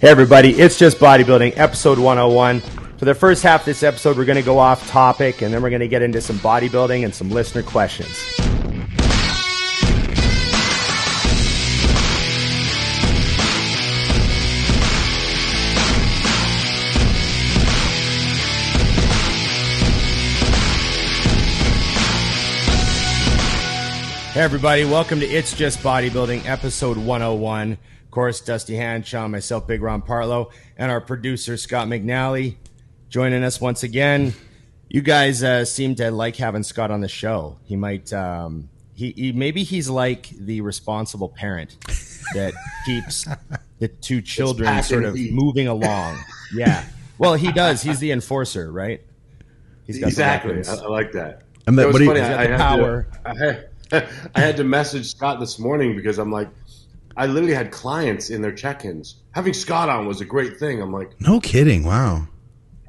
Hey, everybody, it's just bodybuilding, episode 101. For the first half of this episode, we're going to go off topic and then we're going to get into some bodybuilding and some listener questions. Hey, everybody, welcome to It's Just Bodybuilding, episode 101. Of course, Dusty Hanshaw, myself, Big Ron Partlow, and our producer, Scott McNally, joining us once again. You guys uh, seem to like having Scott on the show. He might, um, he, he maybe he's like the responsible parent that keeps the two children sort of heat. moving along. Yeah. Well, he does. He's the enforcer, right? He's got the Exactly. I. I like that. And It that- was what funny. He's I, I had power. To, I, I had to message Scott this morning because I'm like, I literally had clients in their check-ins. Having Scott on was a great thing. I'm like, No kidding. Wow.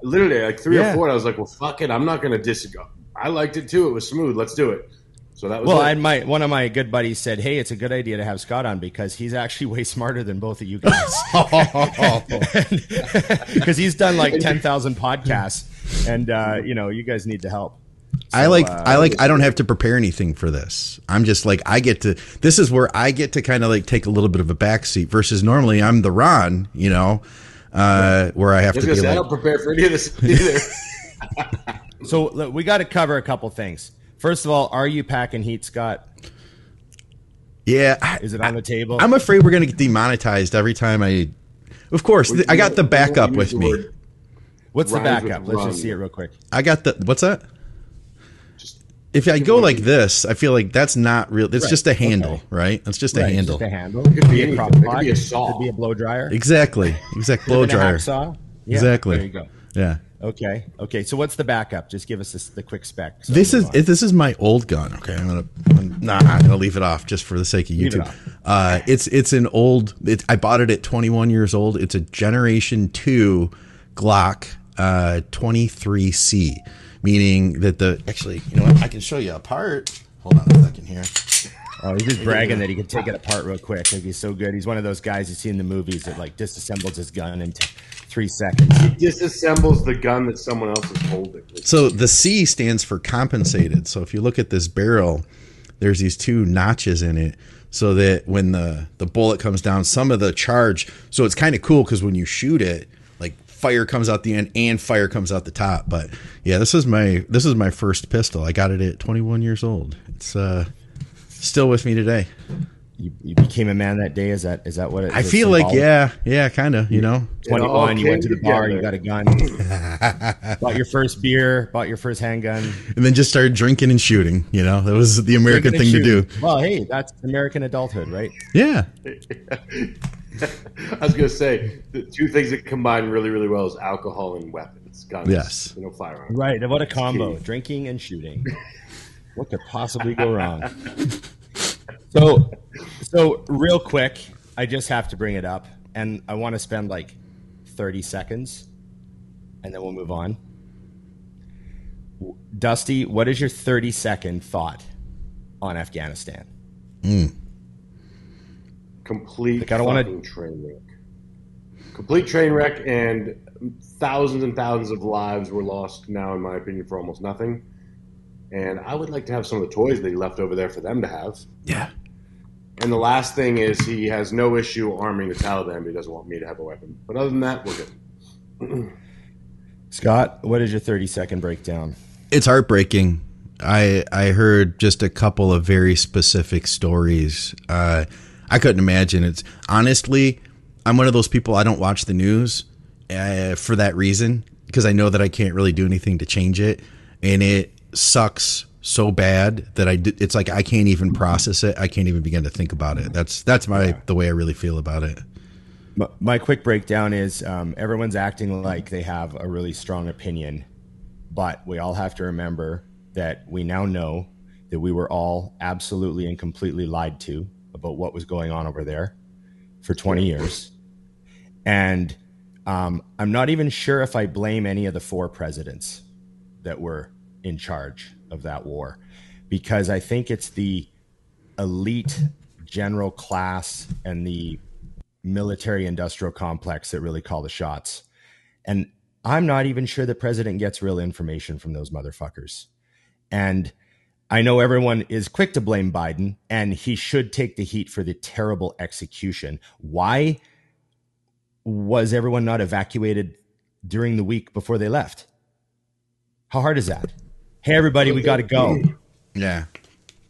literally, like three Yeah. or four. I was like, well, fuck it. I'm not going to disagree. I liked it too. It was smooth. Let's do it. So that was Well, it. I my one of my good buddies said, "Hey, it's a good idea to have Scott on because he's actually way smarter than both of you guys. Because he's done like ten thousand podcasts, and uh, you know, you guys need the help. I like uh, I like I don't have to prepare anything for this. I'm just like I get to this is where I get to kind of like take a little bit of a backseat versus normally I'm the Ron, you know, uh where I have I to be to say, I don't prepare for any of this either. So look, we got to cover a couple things. First of all, are you packing heat, Scott? Yeah, I, Is it on the table? I'm afraid we're going to get demonetized every time I Of course, th- I got the backup with me. word- What's the backup? Let's just see it real quick. I got the What's that? Just- If I go like this, I feel like that's not real. It's Right, just a handle, okay. right? It's just a Right, handle. Just a handle. It could be a crock anything. It could be a saw. Could be a blow dryer. Exactly. Exact blow Could a dryer. hacksaw. Yeah, Exactly. There you go. Yeah. Okay. Okay. So what's the backup? Just give us this, the quick spec. so This is move on. this is my old gun. Okay, I'm gonna I'm, nah, I'm gonna leave it off just for the sake of Leave it YouTube. off. Uh, it's it's an old. It, I bought it at 21 years old. It's a Generation Two Glock uh, 23C, meaning that the actually you know what I can show you a part. Hold on a second here. Oh, he's just bragging that he can take it apart real quick. Like he's so good. He's one of those guys you see in the movies that like disassembles his gun in t- three seconds. He disassembles the gun that someone else is holding. So the C stands for compensated. So if you look at this barrel, there's these two notches in it so that when the the bullet comes down, some of the charge. So it's kind of cool because when you shoot it, like fire comes out the end and fire comes out the top. But yeah, this is my this is my first pistol. I got it at 21 years old. It's uh still with me today. You, you became a man that day. Is that is that what it? I is feel like yeah, yeah, kind of, you know. Twenty It all one. You went to the bar. You got a gun. bought your first beer. Bought your first handgun. And then just started drinking and shooting, you know. That was the American Drinking thing and to do. Well, hey, that's American adulthood, right? Yeah. I was going to say the two things that combine really, really well is alcohol and weapons, guns. Yes. you know, firearms. Right. What a combo: key. drinking and shooting. what could possibly go wrong? So, so real quick, I just have to bring it up, and I want to spend like thirty seconds, and then we'll move on. Dusty, what is your thirty second thought on Afghanistan? Hmm. Complete Like, I don't wanna- train wreck. Complete train wreck, and thousands and thousands of lives were lost. Now, in my opinion, for almost nothing. And I would like to have some of the toys that he left over there for them to have. Yeah. And the last thing is he has no issue arming the Taliban, but he doesn't want me to have a weapon. But other than that, we're good. Scott, what is your thirty second breakdown? it's heartbreaking. I I heard just a couple of very specific stories. Uh, I couldn't imagine. It's honestly, I'm one of those people. I don't watch the news uh, for that reason because I know that I can't really do anything to change it, and it sucks so bad that I. d- It's like I can't even process it. I can't even begin to think about it. That's that's my the way I really feel about it. My, my quick breakdown is um, everyone's acting like they have a really strong opinion, but we all have to remember that we now know that we were all absolutely and completely lied to about what was going on over there for 20 years. And um, I'm not even sure if I blame any of the four presidents that were in charge of that war because I think it's the elite general class and the military industrial complex that really call the shots. And I'm not even sure the president gets real information from those motherfuckers. And I know everyone is quick to blame Biden, and he should take the heat for the terrible execution. Why was everyone not evacuated during the week before they left? How hard is that? Hey, everybody, we got to go. Yeah.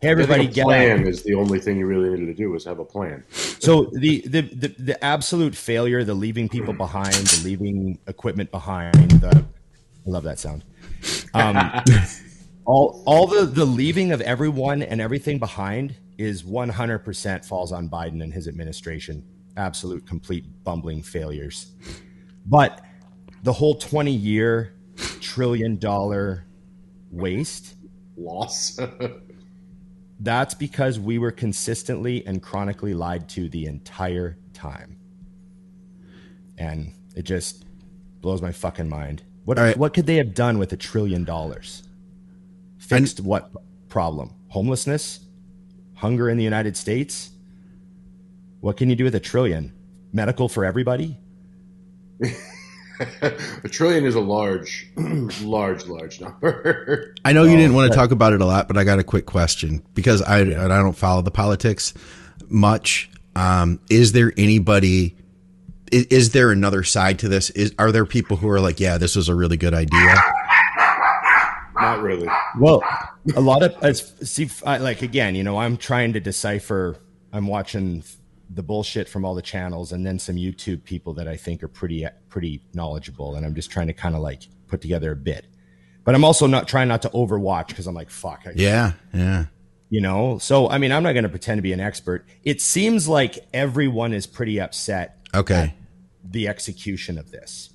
Hey, everybody, a get plan out. is the only thing you really needed to do was have a plan. So the, the the the absolute failure, the leaving people behind, the leaving equipment behind, the I love that sound. Um, all all the the leaving of everyone and everything behind is 100% falls on Biden and his administration. Absolute complete bumbling failures. But the whole 20 year trillion dollar waste Loss. That's because we were consistently and chronically lied to the entire time. And it just blows my fucking mind. What All right. what could they have done with a trillion dollars? Fixed what problem? Homelessness? Hunger in the United States? What can you do with a trillion? Medical for everybody? a trillion is a large, large, large number. I know you didn't want to talk about it a lot, but I got a quick question because I I don't follow the politics much. Um, is there anybody? Is, is there another side to this? Is are there people who are like, yeah, this was a really good idea? Not really. Well, a lot of as see, I, like again, you know, I'm trying to decipher. I'm watching the bullshit from all the channels, and then some YouTube people that I think are pretty pretty knowledgeable, and I'm just trying to kind of like put together a bit. But I'm also not trying not to overwatch because I'm like, fuck, I, Yeah, yeah. you know. So I mean, I'm not going to pretend to be an expert. It seems like everyone is pretty upset Okay. the execution of this.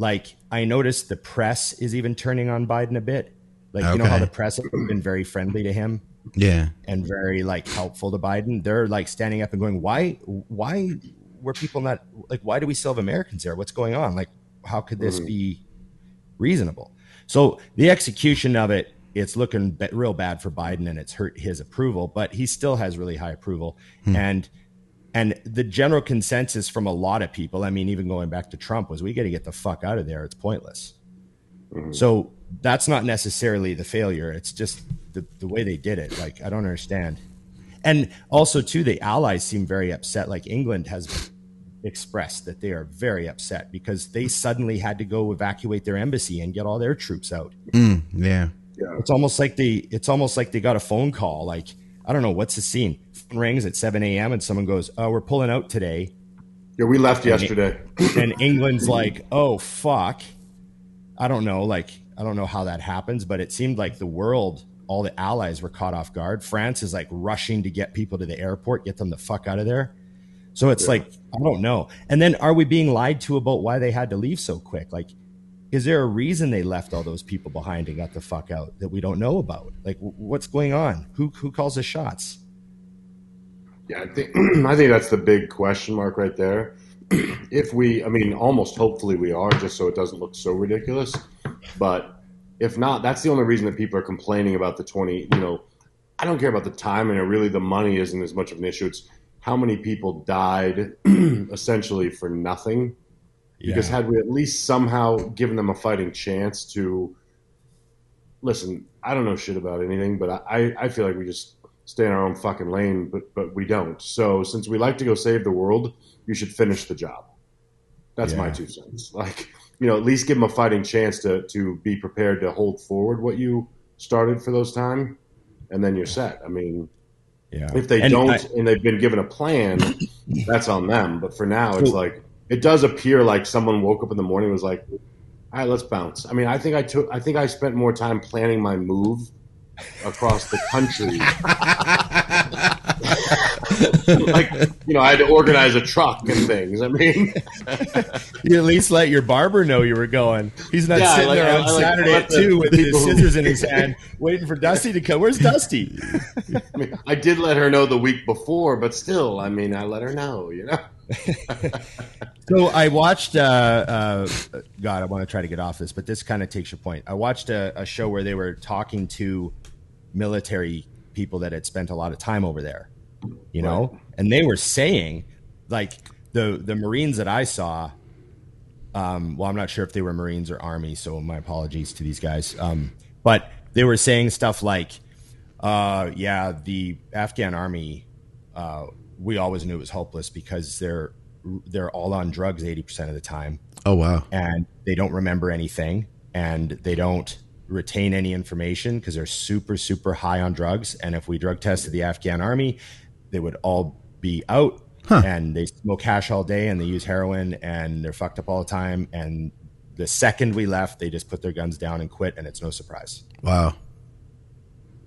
Like I noticed the press is even turning on Biden a bit. Like you know how the press has been very friendly to him Yeah. and very like helpful to Biden. They're like standing up and going, "Why? Why were people not like? Why do we still have Americans there? What's going on? Like, how could this mm-hmm. be reasonable?" So the execution of it, it's looking real bad for Biden, and it's hurt his approval. But he still has really high approval, hmm. and and the general consensus from a lot of people, I mean, even going back to Trump, was we got to get the fuck out of there. It's pointless. So that's not necessarily the failure. It's just the, the way they did it. Like, I don't understand. And also, too, the allies seem very upset. Like, England has expressed that they are very upset because they suddenly had to go evacuate their embassy and get all their troops out. Mm, yeah. It's almost like they it's almost like they got a phone call. Like, I don't know, what's the scene? Rings at 7 a.m. and someone goes, Oh, we're pulling out today. Yeah, we left yesterday. and England's like, oh fuck. I don't know, like I don't know how that happens, but it seemed like the world, all the allies were caught off guard. France is like rushing to get people to the airport, get them the fuck out of there. So it's like I don't know. And then are we being lied to about why they had to leave so quick? Like, is there a reason they left all those people behind and got the fuck out that we don't know about? Like, what's going on? Who who calls the shots? Yeah, I think I think that's the big question mark right there. if we, I mean, almost hopefully we are, just so it doesn't look so ridiculous. But if not, that's the only reason that people are complaining about the twenty. You know, I don't care about the time, and really the money isn't as much of an issue. It's how many people died essentially for nothing. Because had we at least somehow given them a fighting chance to listen, I don't know shit about anything, but I, I feel like we just stay in our own fucking lane, but but we don't. So since we like to go save the world, you should finish the job. That's my two cents. Like, you know, at least give them a fighting chance to to be prepared to hold forward what you started for those time, and then you're set. I mean, yeah. if they And don't I- and they've been given a plan, that's on them. But for now, it's like it does appear like someone woke up in the morning and was like, "All right, let's bounce." I mean, I think I took, I think I spent more time planning my move across the country. like, you know, I had to organize a truck and things. I mean, You at least let your barber know you were going. He's not Yeah, sitting like- there on I Saturday I at two with his scissors in his hand, waiting for Dusty to come. Where's Dusty? I mean, I did let her know the week before, but still, I mean, I let her know. You know, So I watched. Uh, uh, God, I want to try to get off this, but this kind of takes your point. I watched a, a show where they were talking to military people that had spent a lot of time over there. You know, and they were saying, like, the the Marines that I saw, um, well, I'm not sure if they were Marines or Army, so my apologies to these guys. Um, but they were saying stuff like, uh, "Yeah, the Afghan Army, uh, we always knew it was hopeless because they're they're all on drugs 80 percent of the time, Oh wow. and they don't remember anything, and they don't." Retain any information because they're super super high on drugs. And if we drug tested the afghan army they would all be out. Huh. and they smoke hash all day and they use heroin and they're fucked up all the time. And the second we left they just put their guns down and quit and it's no surprise. Wow.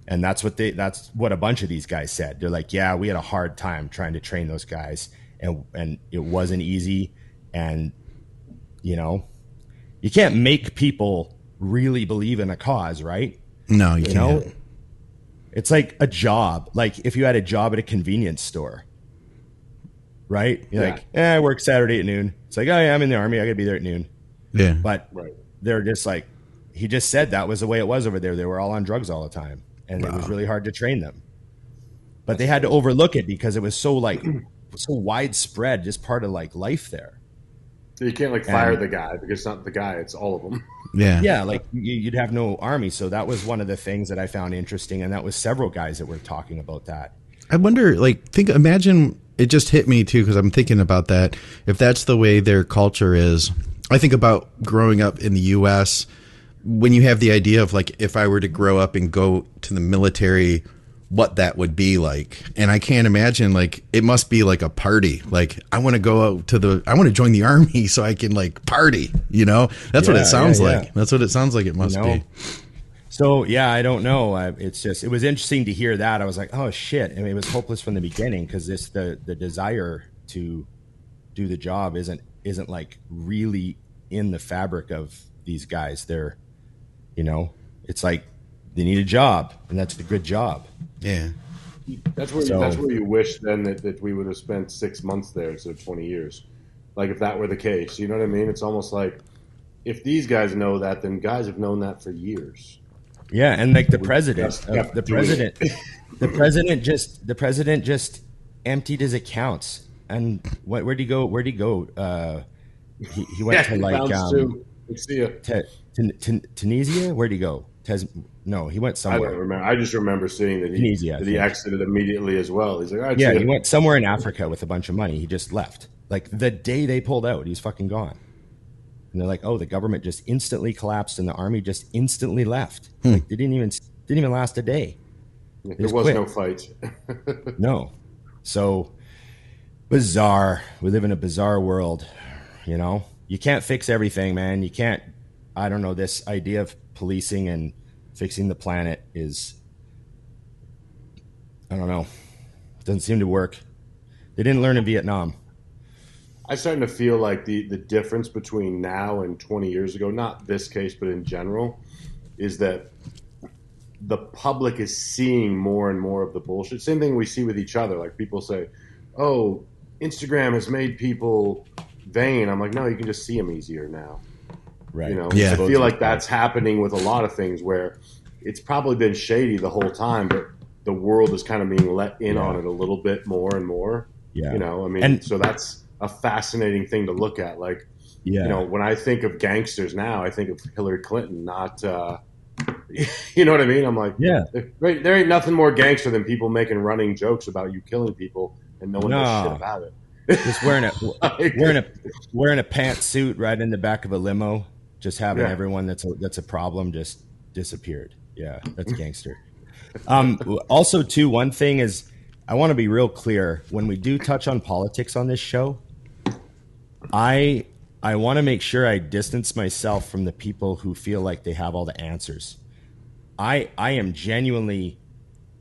and that's what they that's what a bunch of these guys said. They're like yeah we had a hard time trying to train those guys and and it wasn't easy. And you know you can't make people really believe in a cause right? No, you, you can't. know? It's like a job. Like if you had a job at a convenience store right? You're Yeah. like eh, i work saturday at noon. It's like oh yeah i'm in the army. I gotta be there at noon. Yeah. but Right. they're just like he just said that was the way it was over there. They were all on drugs all the time and it was really hard to train them. But they had to overlook it because it was so like so widespread just part of like life there. You can't like fire And- the guy because it's not the guy; it's all of them. Yeah. yeah like you- you'd have no army so that was one of the things that i found interesting and that was several guys that were talking about that I wonder, like, think, imagine it just hit me too because I'm thinking about that. If that's the way their culture is, I think about growing up in the U.S. When you have the idea of like, if I were to grow up and go to the military, what that would be like, and I can't imagine like it must be like a party. Like, I want to go out to the, I want to join the army so I can like party. You know, that's what it sounds yeah, like. yeah. That's what it sounds like. It must know? be. So yeah, I don't know. I, it's just it was interesting to hear that. I was like, oh shit. I mean, it was hopeless from the beginning because this the the desire to do the job isn't isn't like really in the fabric of these guys. They're, you know, it's like they need a job and that's a good job. Yeah. That's where So- that's where you wish then that, that we would have spent six months there instead of twenty years. Like if that were the case, you know what I mean? It's almost like if these guys know that, then guys have known that for years. Yeah, and like the president, just of the president, the president just the president just emptied his accounts. And what? Where'd he go? Where'd he go? Uh, he, he went to like um, to- see ya. Te- Tun- Tun- Tunisia? Where'd he go? Tes- no, he went I don't somewhere. remember. I just remember seeing that he, Tunisia, that he exited immediately as well. He's like, all right, Yeah, he went somewhere in Africa with a bunch of money. He just left. Like the day they pulled out, he's fucking gone. And they're like, "Oh, the government just instantly collapsed, and the army just instantly left. Hmm. Like they didn't even didn't even last a day. there was quit. no fight. No. So bizarre. We live in a bizarre world. You know, you can't fix everything, man. You can't. I don't know. This idea of policing and fixing the planet is. I don't know. Doesn't seem to work. They didn't learn in Vietnam. I'm starting to feel like the, the difference between now and 20 years ago, not this case, but in general, is that the public is seeing more and more of the bullshit. Same thing we see with each other. Like people say, oh, Instagram has made people vain. I'm like, no, you can just see them easier now. Right. You know, Yeah. I feel like that's happening with a lot of things where it's probably been shady the whole time, but the world is kind of being let in Yeah. on it a little bit more and more. Yeah. You know, I mean, And- so that's a fascinating thing to look at. Like, Yeah. you know, when I think of gangsters now, I think of Hillary Clinton, not, uh, you know what I mean? I'm like, yeah. there, there ain't nothing more gangster than people making running jokes about you killing people and no one No. does shit about it. Just wearing a wearing a wearing a pantsuit right in the back of a limo, just having Yeah. everyone that's a, that's a problem just disappeared. Yeah, that's gangster. um, also, too, one thing is I want to be real clear when we do touch on politics on this show. I I want to make sure I distance myself from the people who feel like they have all the answers. I I am genuinely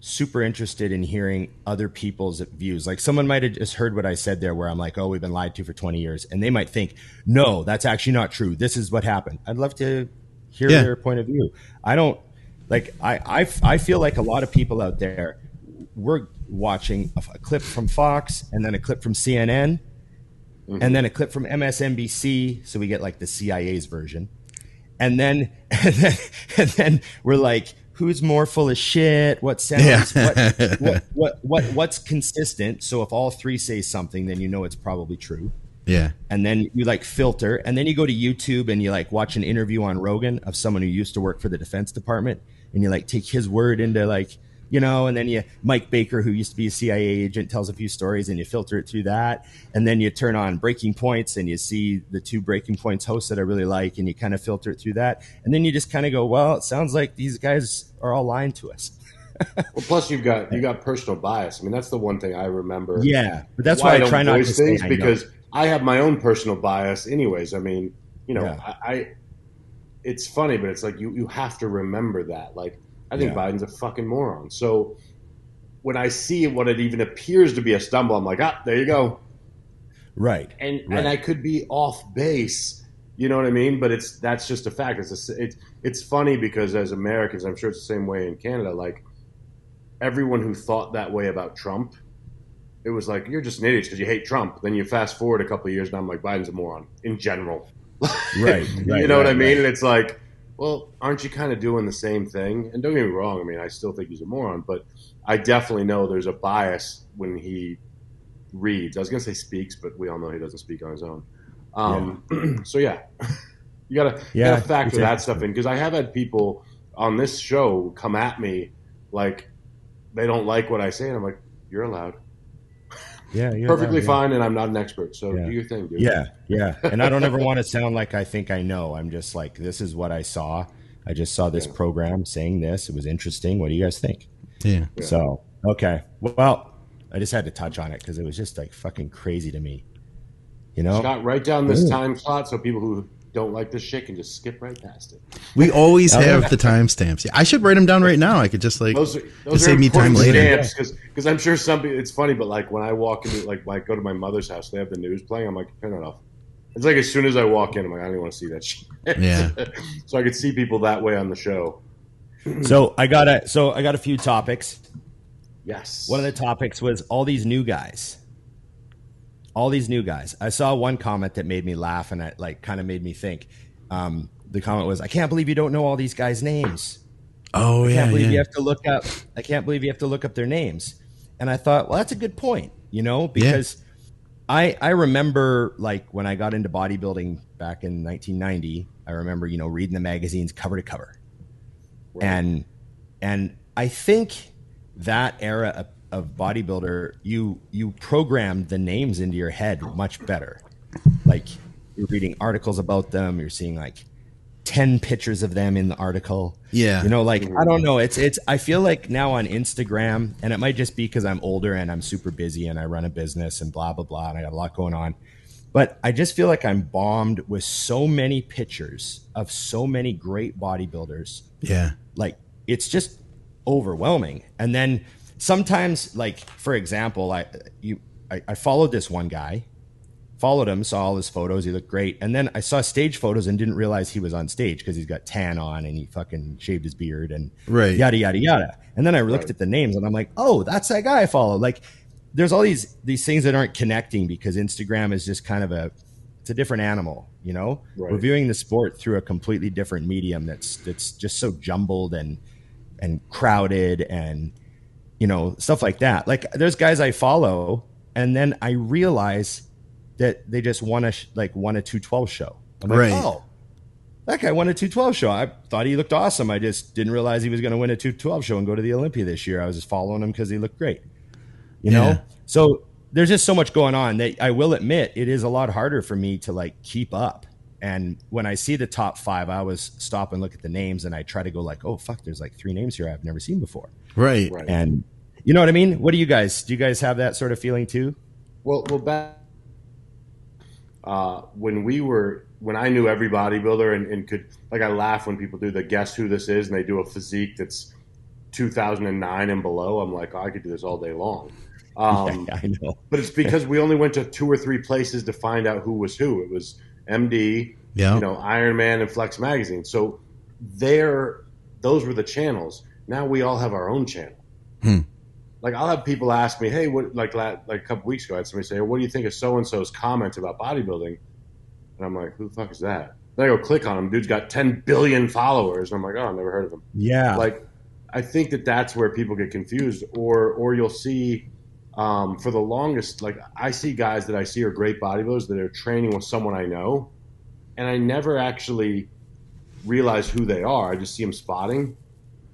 super interested in hearing other people's views. Like someone might have just heard what I said there, where I'm like, "Oh, we've been lied to for 20 years," and they might think, "No, that's actually not true. This is what happened." I'd love to hear Yeah. their point of view. I don't like. I I I feel like a lot of people out there we're watching a, a clip from Fox and then a clip from CNN mm-hmm. and then a clip from MSNBC, so we get like the CIA's version, and then and then, and then we're like, who's more full of shit, what sounds, Yeah. what, what, what, what, what's consistent. So if all three say something, then you know it's probably true. Yeah. And then you like filter, and then you go to YouTube and you like watch an interview on Rogan of someone who used to work for the Defense Department, and you like take his word into like you know, and then you Mike Baker, who used to be a CIA agent, tells a few stories, and you filter it through that, and then you turn on Breaking Points, and you see the two Breaking Points hosts that I really like, and you kind of filter it through that, and then you just kind of go, well, it sounds like these guys are all lying to us. Well, plus you've got you got personal bias. I mean, that's the one thing I remember. Yeah, but that's why, I, don't try not to things I because I have my own personal bias, anyways. I mean, you know, Yeah. I, I. It's funny, but it's like you you have to remember that. Like, I think Yeah. Biden's a fucking moron. So when I see what it even appears to be a stumble, I'm like, ah, there you go. right, and Right. and I could be off base. You know what I mean? But it's that's just a fact. It's a, it's it's funny because as Americans, I'm sure it's the same way in Canada. Like everyone who thought that way about Trump, it was like you're just an idiot because you hate Trump. Then you fast forward a couple of years, and I'm like Biden's a moron in general. right, you right, know what I mean? right. And it's like, well, aren't you kind of doing the same thing? And don't get me wrong. I mean, I still think he's a moron, but I definitely know there's a bias when he reads. I was going to say speaks, but we all know he doesn't speak on his own. Um, so yeah, you gotta you Yeah, gotta factor that stuff in because I have had people on this show come at me like they don't like what I say, and I'm like, you're allowed, Yeah, you're perfectly right, yeah. fine, and I'm not an expert, so Yeah. do your thing, dude. Yeah, yeah. And I don't ever want to sound like I think I know. I'm just like, this is what I saw. I just saw this Yeah. program saying this. It was interesting. What do you guys think? Yeah. Yeah. So, okay. Well, I just had to touch on it because it was just like fucking crazy to me. You know? Scott, write down this Ooh. time slot so people who don't like this shit can just skip right past it. We always have the timestamps. Yeah, I should write them down right now. I could just like Those are, those Just are save me time important later. stamps because I'm sure some people. It's funny, but like when I walk into like when I go to my mother's house, they have the news playing. I'm like, turn it off. It's like as soon as I walk in, I'm like, I don't even want to see that shit. Yeah. so I could see people that way on the show. So I got a so I got a few topics. Yes. One of the topics was all these new guys. All these new guys. I saw one comment that made me laugh and it like kind of made me think. Um, the comment was, "I can't believe you don't know all these guys' names." Oh I yeah, can't believe you have to look up. I can't believe you have to look up their names. And I thought, well, that's a good point, you know, because I I remember like when I got into bodybuilding back in 1990. I remember you know reading the magazines cover to cover, Right. and and I think that era of, bodybuilder, you you programmed the names into your head much better. Like you're reading articles about them, you're seeing like ten pictures of them in the article. Yeah. You know, like I don't know. It's it's. I feel like now on Instagram, and it might just be because I'm older and I'm super busy and I run a business and blah blah blah, and I got a lot going on. But I just feel like I'm bombed with so many pictures of so many great bodybuilders. yeah. Like it's just overwhelming. And then sometimes, like for example, I you I, I followed this one guy, followed him, saw all his photos, he looked great, and then I saw stage photos and didn't realize he was on stage because he's got tan on and he fucking shaved his beard and Right. yada yada yada. And then I looked Right. at the names and I'm like, oh, that's that guy I follow. Like, there's all these these things that aren't connecting because Instagram is just kind of a it's a different animal, you know. Right. We're viewing the sport through a completely different medium that's that's just so jumbled and and crowded and you know stuff like that. Like there's guys I follow and then I realize that they just won a sh- like won a 212 show. I'm like, Right. oh, that guy won a 212 show. I thought he looked awesome. I just didn't realize he was going to win a 212 show and go to the Olympia this year. I was just following him because he looked great. You know? So there's just so much going on that I will admit it is a lot harder for me to like keep up. And when I see the top five, I always stop and look at the names and I try to go like, oh fuck, there's like three names here I've never seen before. Right. Right. And you know what I mean? What do you guys? Do you guys have that sort of feeling too? Well, well, back uh, when we were when I knew every bodybuilder and, and could like I laugh when people do the guess who this is and they do a physique that's 2009 and below. I'm like, oh, I could do this all day long. Um, yeah, I know. But it's because we only went to two or three places to find out who was who. It was MD, Yeah. you know, Iron Man, and Flex Magazine. So there, those were the channels. Now we all have our own channel. Hmm. Like I'll have people ask me, "Hey, what?" Like la- like a couple weeks ago, I had somebody say, "What do you think of so and so's comment about bodybuilding?" And I'm like, "Who the fuck is that?" Then I go click on him. Dude's got 10 billion followers, and I'm like, "Oh, I've never heard of him." Yeah. Like I think that that's where people get confused, or or you'll see um, for the longest, like I see guys that I see are great bodybuilders that are training with someone I know, and I never actually realize who they are. I just see them spotting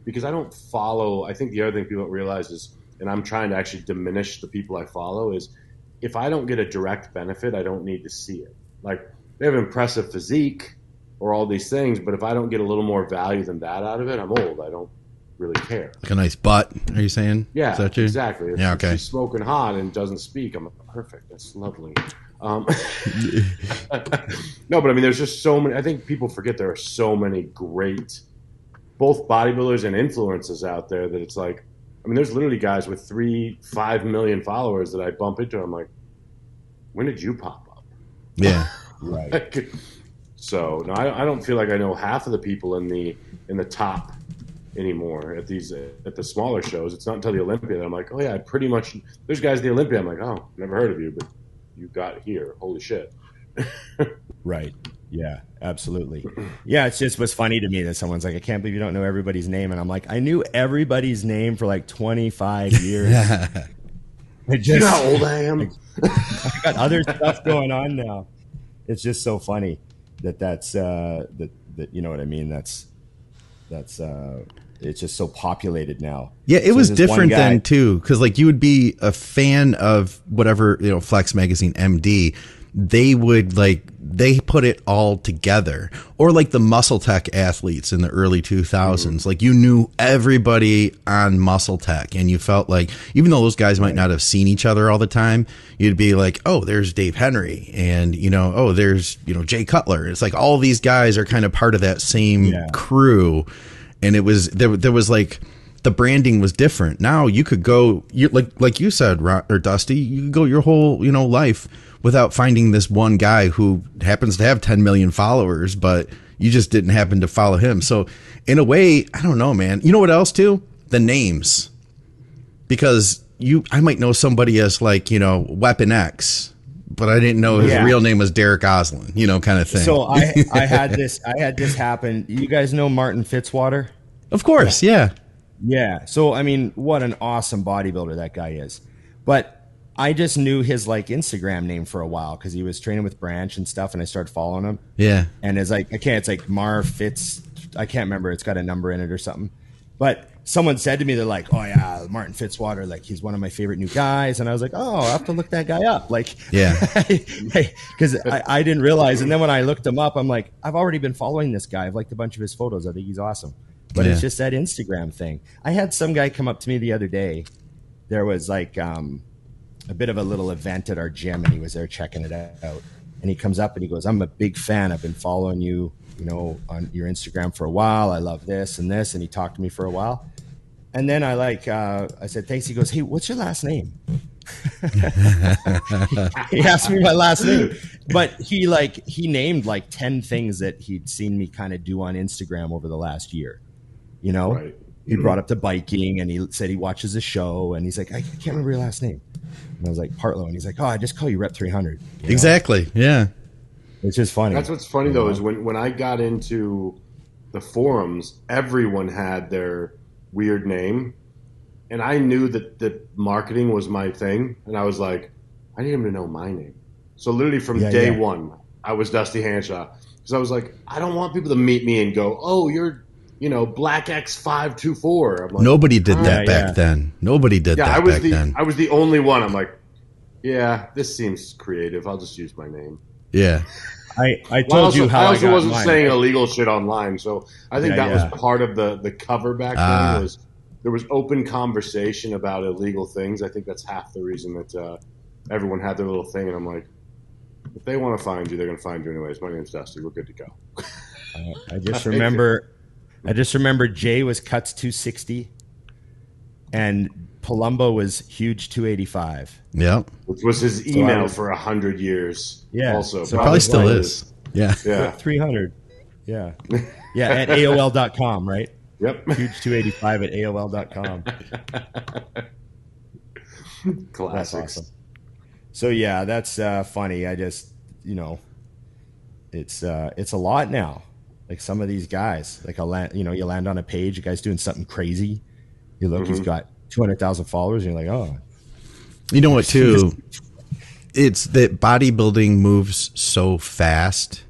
because I don't follow. I think the other thing people don't realize is, and I'm trying to actually diminish the people I follow is, if I don't get a direct benefit, I don't need to see it. Like they have an impressive physique or all these things, but if I don't get a little more value than that out of it, I'm old. I don't really care. Like a nice butt, are you saying? Yeah, Is that you? exactly. If, Yeah, if okay. she's smoking hot and doesn't speak, I'm perfect. That's lovely. Um, no, but I mean, there's just so many. I think people forget there are so many great, both bodybuilders and influencers out there that it's like, I mean, there's literally guys with three, five million followers that I bump into. I'm like, when did you pop up? Yeah. Right. so no, I, I don't feel like I know half of the people in the in the top anymore at these at the smaller shows. It's not until the Olympia that I'm like, oh yeah, I pretty much. There's guys at the Olympia. I'm like, oh, never heard of you, but you got here. Holy shit! Right. Yeah, absolutely. Yeah, it's just was funny to me that someone's like, I can't believe you don't know everybody's name. And I'm like, I knew everybody's name for like 25 years. I You know how old I am? I got other stuff going on now. It's just so funny that that's uh, that that you know what I mean. That's that's uh, it's just so populated now. Yeah, it So was different then too, because like you would be a fan of whatever you know, Flex Magazine, MD. They would like they put it all together, or like the Muscle Tech athletes in the early two thousands. Like you knew everybody on Muscle Tech, and you felt like even though those guys might not have seen each other all the time, you'd be like, oh, there's Dave Henry, and you know, oh, there's you know Jay Cutler. It's like all these guys are kind of part of that same Yeah. crew and it was there there was like the branding was different now you could go you like like you said or dusty you could go your whole you know life without finding this one guy who happens to have 10 million followers but you just didn't happen to follow him so in a way i don't know man you know what else too the names because you i might know somebody as like you know weapon x but i didn't know his Yeah. real name was derek oslin you know kind of thing So I I had this I had this happen. You guys know Martin Fitzwater? of course yeah Yeah. So I mean, what an awesome bodybuilder that guy is. But I just knew his like Instagram name for a while because he was training with Branch and stuff, and I started following him. yeah And it's like I can't. it's like Mar Fitz. I can't remember. It's got a number in it or something. But someone said to me, they're like, "Oh yeah, Martin Fitzwater. Like he's one of my favorite new guys." And I was like, "Oh, I have to look that guy up." Like, Yeah. because I, I didn't realize. And then when I looked him up, I'm like, I've already been following this guy. I've liked a bunch of his photos. I think he's awesome. But Yeah. it's just that Instagram thing. I had some guy come up to me the other day. There was like um, a bit of a little event at our gym, and he was there checking it out. And he comes up and he goes, "I'm a big fan. I've been following you, you know, on your Instagram for a while. I love this and this." And he talked to me for a while. And then I like, uh, I said, "Thanks." He goes, "Hey, what's your last name?" he asked me my last name, but he like he named like ten things that he'd seen me kind of do on Instagram over the last year. You know, Right. he brought up to biking, and he said he watches a show, and he's like, I can't remember your last name. And I was like Partlow, and he's like, Oh, I just call you Rep three hundred. exactly yeah It's just funny. That's what's funny though is when when I got into the forums, everyone had their weird name, and I knew that that marketing was my thing, and I was like, I need him to know my name. So literally from Yeah, day yeah. one, I was Dusty Hanshaw because I was like, I don't want people to meet me and go, oh, you're you know Black X five two four. I'm like, Nobody did that Yeah, back yeah. then. Nobody did yeah, that I was back the then. I was the only one. I'm like, yeah, this seems creative. I'll just use my name. yeah. I, I Well, I told also, you how I I, also got wasn't mine. saying illegal shit online, so I think Yeah, that yeah. was part of the the cover back Ah. then. Was there was open conversation about illegal things? I think that's half the reason that uh, everyone had their little thing, and I'm like, if they want to find you, they're going to find you anyways. My name's Dusty. We're good to go. I just remember, I just remember Jay was cuts two sixty, and Palumbo was huge two eighty five. Yep. Which was his I email was- for a hundred years. Yeah, Also, so Probably was still like- is. Yeah. Yeah. three hundred. Yeah, yeah. At AOL.com, right? Yep. Huge two eighty five at AOL.com. That's Classics. awesome. So yeah, that's uh, funny. I just you know, it's uh, it's a lot now. Like some of these guys, like a land, you know, you land on a page, a guy's doing something crazy, You look, he's mm-hmm. got two hundred thousand followers, and you're like, oh, You know what, too? It's that bodybuilding moves so fast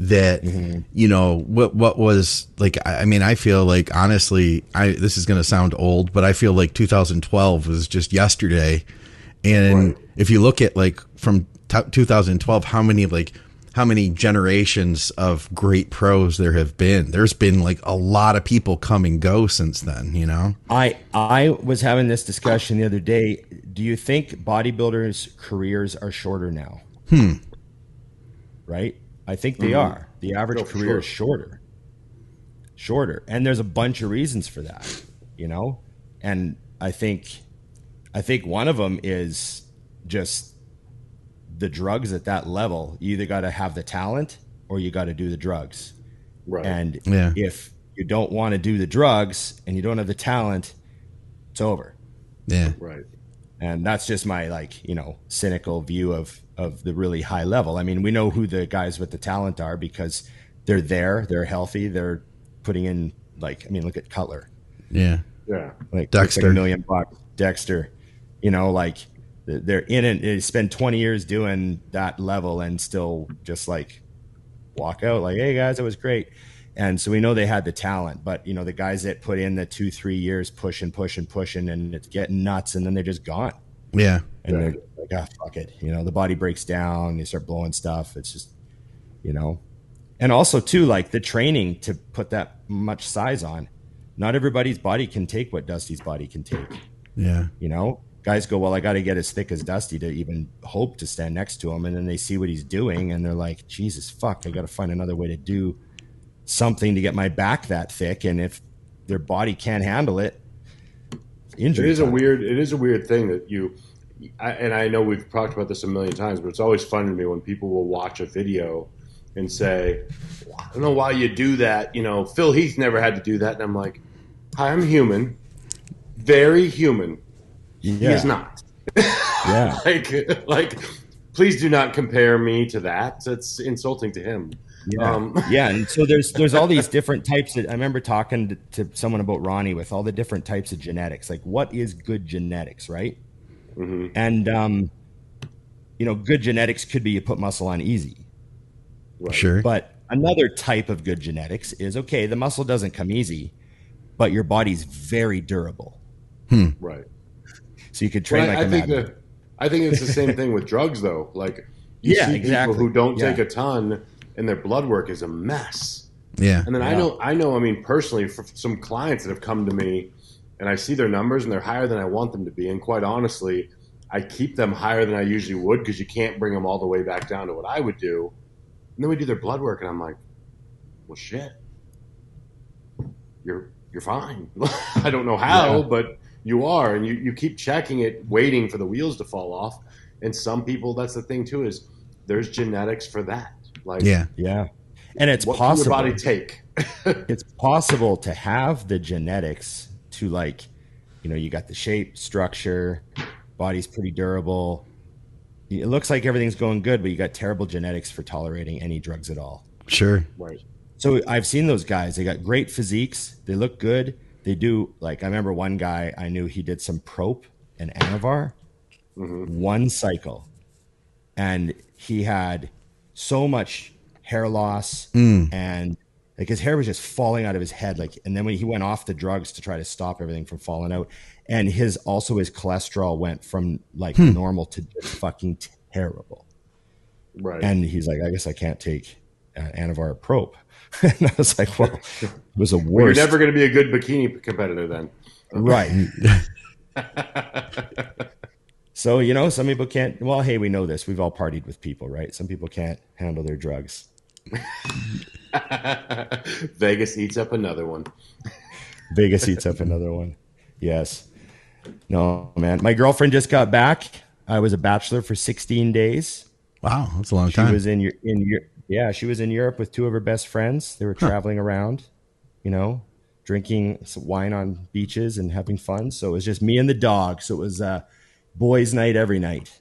that mm-hmm. you know what what was like I I mean I feel like honestly I this is going to sound old but I feel like 2012 was just yesterday. And Right. if you look at like from t- 2012 how many like how many generations of great pros there have been there's been like a lot of people come and go since then you know I I was having this discussion the other day. Do you think bodybuilders' careers are shorter now? Hmm. Right? I think they are. The average No, career sure. is shorter. Shorter. And there's a bunch of reasons for that, you know? And I think I think one of them is just the drugs at that level. You either got to have the talent or you got to do the drugs. Right. And Yeah. if you don't want to do the drugs and you don't have the talent, it's over. yeah right. And that's just my like, you know, cynical view of of the really high level. I mean, we know who the guys with the talent are because they're there, they're healthy, they're putting in like I mean, look at Cutler. yeah Yeah. Like Dexter. like a million bucks. Dexter. You know, like they're in it. They spend 20 years doing that level and still just like walk out like, hey guys, it was great. And so we know they had the talent, but you know, the guys that put in the two, three years pushing, pushing, pushing, and it's getting nuts, and then they're just gone. yeah And Yeah. they're like, ah, fuck it. You know, the body breaks down, they start blowing stuff. It's just, you know. And also too, like the training to put that much size on. Not everybody's body can take what Dusty's body can take. yeah You know, guys go, well, I got to get as thick as Dusty to even hope to stand next to him, and then they see what he's doing, and they're like, Jesus fuck, I got to find another way to do something to get my back that thick, and if their body can't handle it, it's It injury. is a weird. It is a weird thing that you, I, and I know we've talked about this a million times, but it's always fun to me when people will watch a video and say, "Well, "I don't know why you do that." You know, Phil Heath never had to do that, and I'm like, "Hi, I'm human, very human. He is not. yeah. like, like, please do not compare me to that. That's insulting to him." Yeah. Um, yeah, and so there's there's all these different types. Of, I remember talking to, to someone about Ronnie with all the different types of genetics. Like, what is good genetics, right? Mhm. And um, you know, good genetics could be you put muscle on easy, right. sure but another type of good genetics is okay. The muscle doesn't come easy, but your body's very durable, Right. So you could train Well, I, like I a think madman. that I think it's the same thing with drugs, though. Like you Yeah, see exactly. people who don't Yeah. take a ton, and their blood work is a mess. yeah And then I know, I know. I mean, personally, for some clients that have come to me, and I see their numbers, and they're higher than I want them to be. And quite honestly, I keep them higher than I usually would because you can't bring them all the way back down to what I would do. And then we do their blood work, and I'm like, well, shit, you're you're fine. I don't know how, Yeah. but you are, and you you keep checking it, waiting for the wheels to fall off. And some people, that's the thing too, is there's genetics for that. Like, yeah yeah, and it's what possible. can your body take? it's possible to have the genetics to like you know you got the shape structure body's pretty durable it looks like everything's going good but you got terrible genetics for tolerating any drugs at all sure right. so i've seen those guys they got great physiques they look good they do like i remember one guy i knew he did some prop and anavar. Mm-hmm. One cycle. And he had so much hair loss mm. and like his hair was just falling out of his head like and then when he went off the drugs to try to stop everything from falling out and his also his cholesterol went from like hmm. normal to just fucking terrible. Right. and he's like i guess i can't take uh, anavar prop and i was like well it was a Well, You're never going to be a good bikini competitor then. right so you know some people can't well hey we know this we've all partied with people right some people can't handle their drugs Vegas eats up another one. Vegas eats up another one. Yes. No, man. My girlfriend just got back. I was a bachelor for 16 days. wow that's a long She time She was in your in Eu- yeah, she was in Europe with two of her best friends. They were traveling around, you know, drinking some wine on beaches and having fun. So it was just me and the dog. So it was uh boys night every night.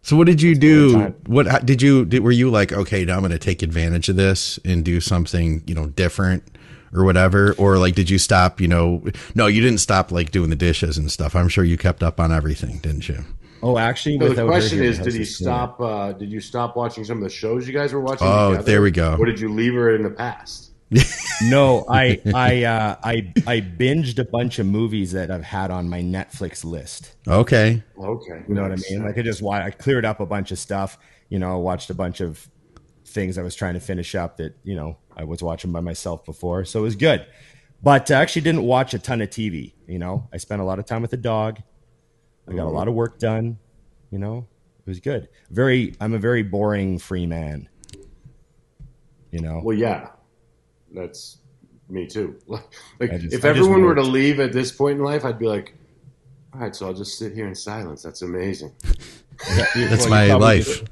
So what did you do? What did you did, were you like? Okay, now I'm going to take advantage of this and do something you know different, or whatever? Or like, did you stop? You know, no, you didn't stop like doing the dishes and stuff. I'm sure you kept up on everything, didn't you? Oh, actually, So the question here, is, the did house you is stop? Uh, did you stop watching some of the shows you guys were watching? Oh, together? there we go. Or did you leave her in the past? No, I I uh, I I binged a bunch of movies that I've had on my Netflix list. Okay. Okay, You know what I mean? Like I just wa- I cleared up a bunch of stuff. You know, watched a bunch of things I was trying to finish up that you know I was watching by myself before, so it was good. But I actually didn't watch a ton of TV. You know, I spent a lot of time with the dog. I got a lot of work done. You know, it was good. Very, I'm a very boring free man. You know, Well, yeah, that's me too. Like, just- if I everyone were to leave at this point in life, I'd be like, all right, so I'll just sit here in silence. That's amazing. That's you my probably life. Just,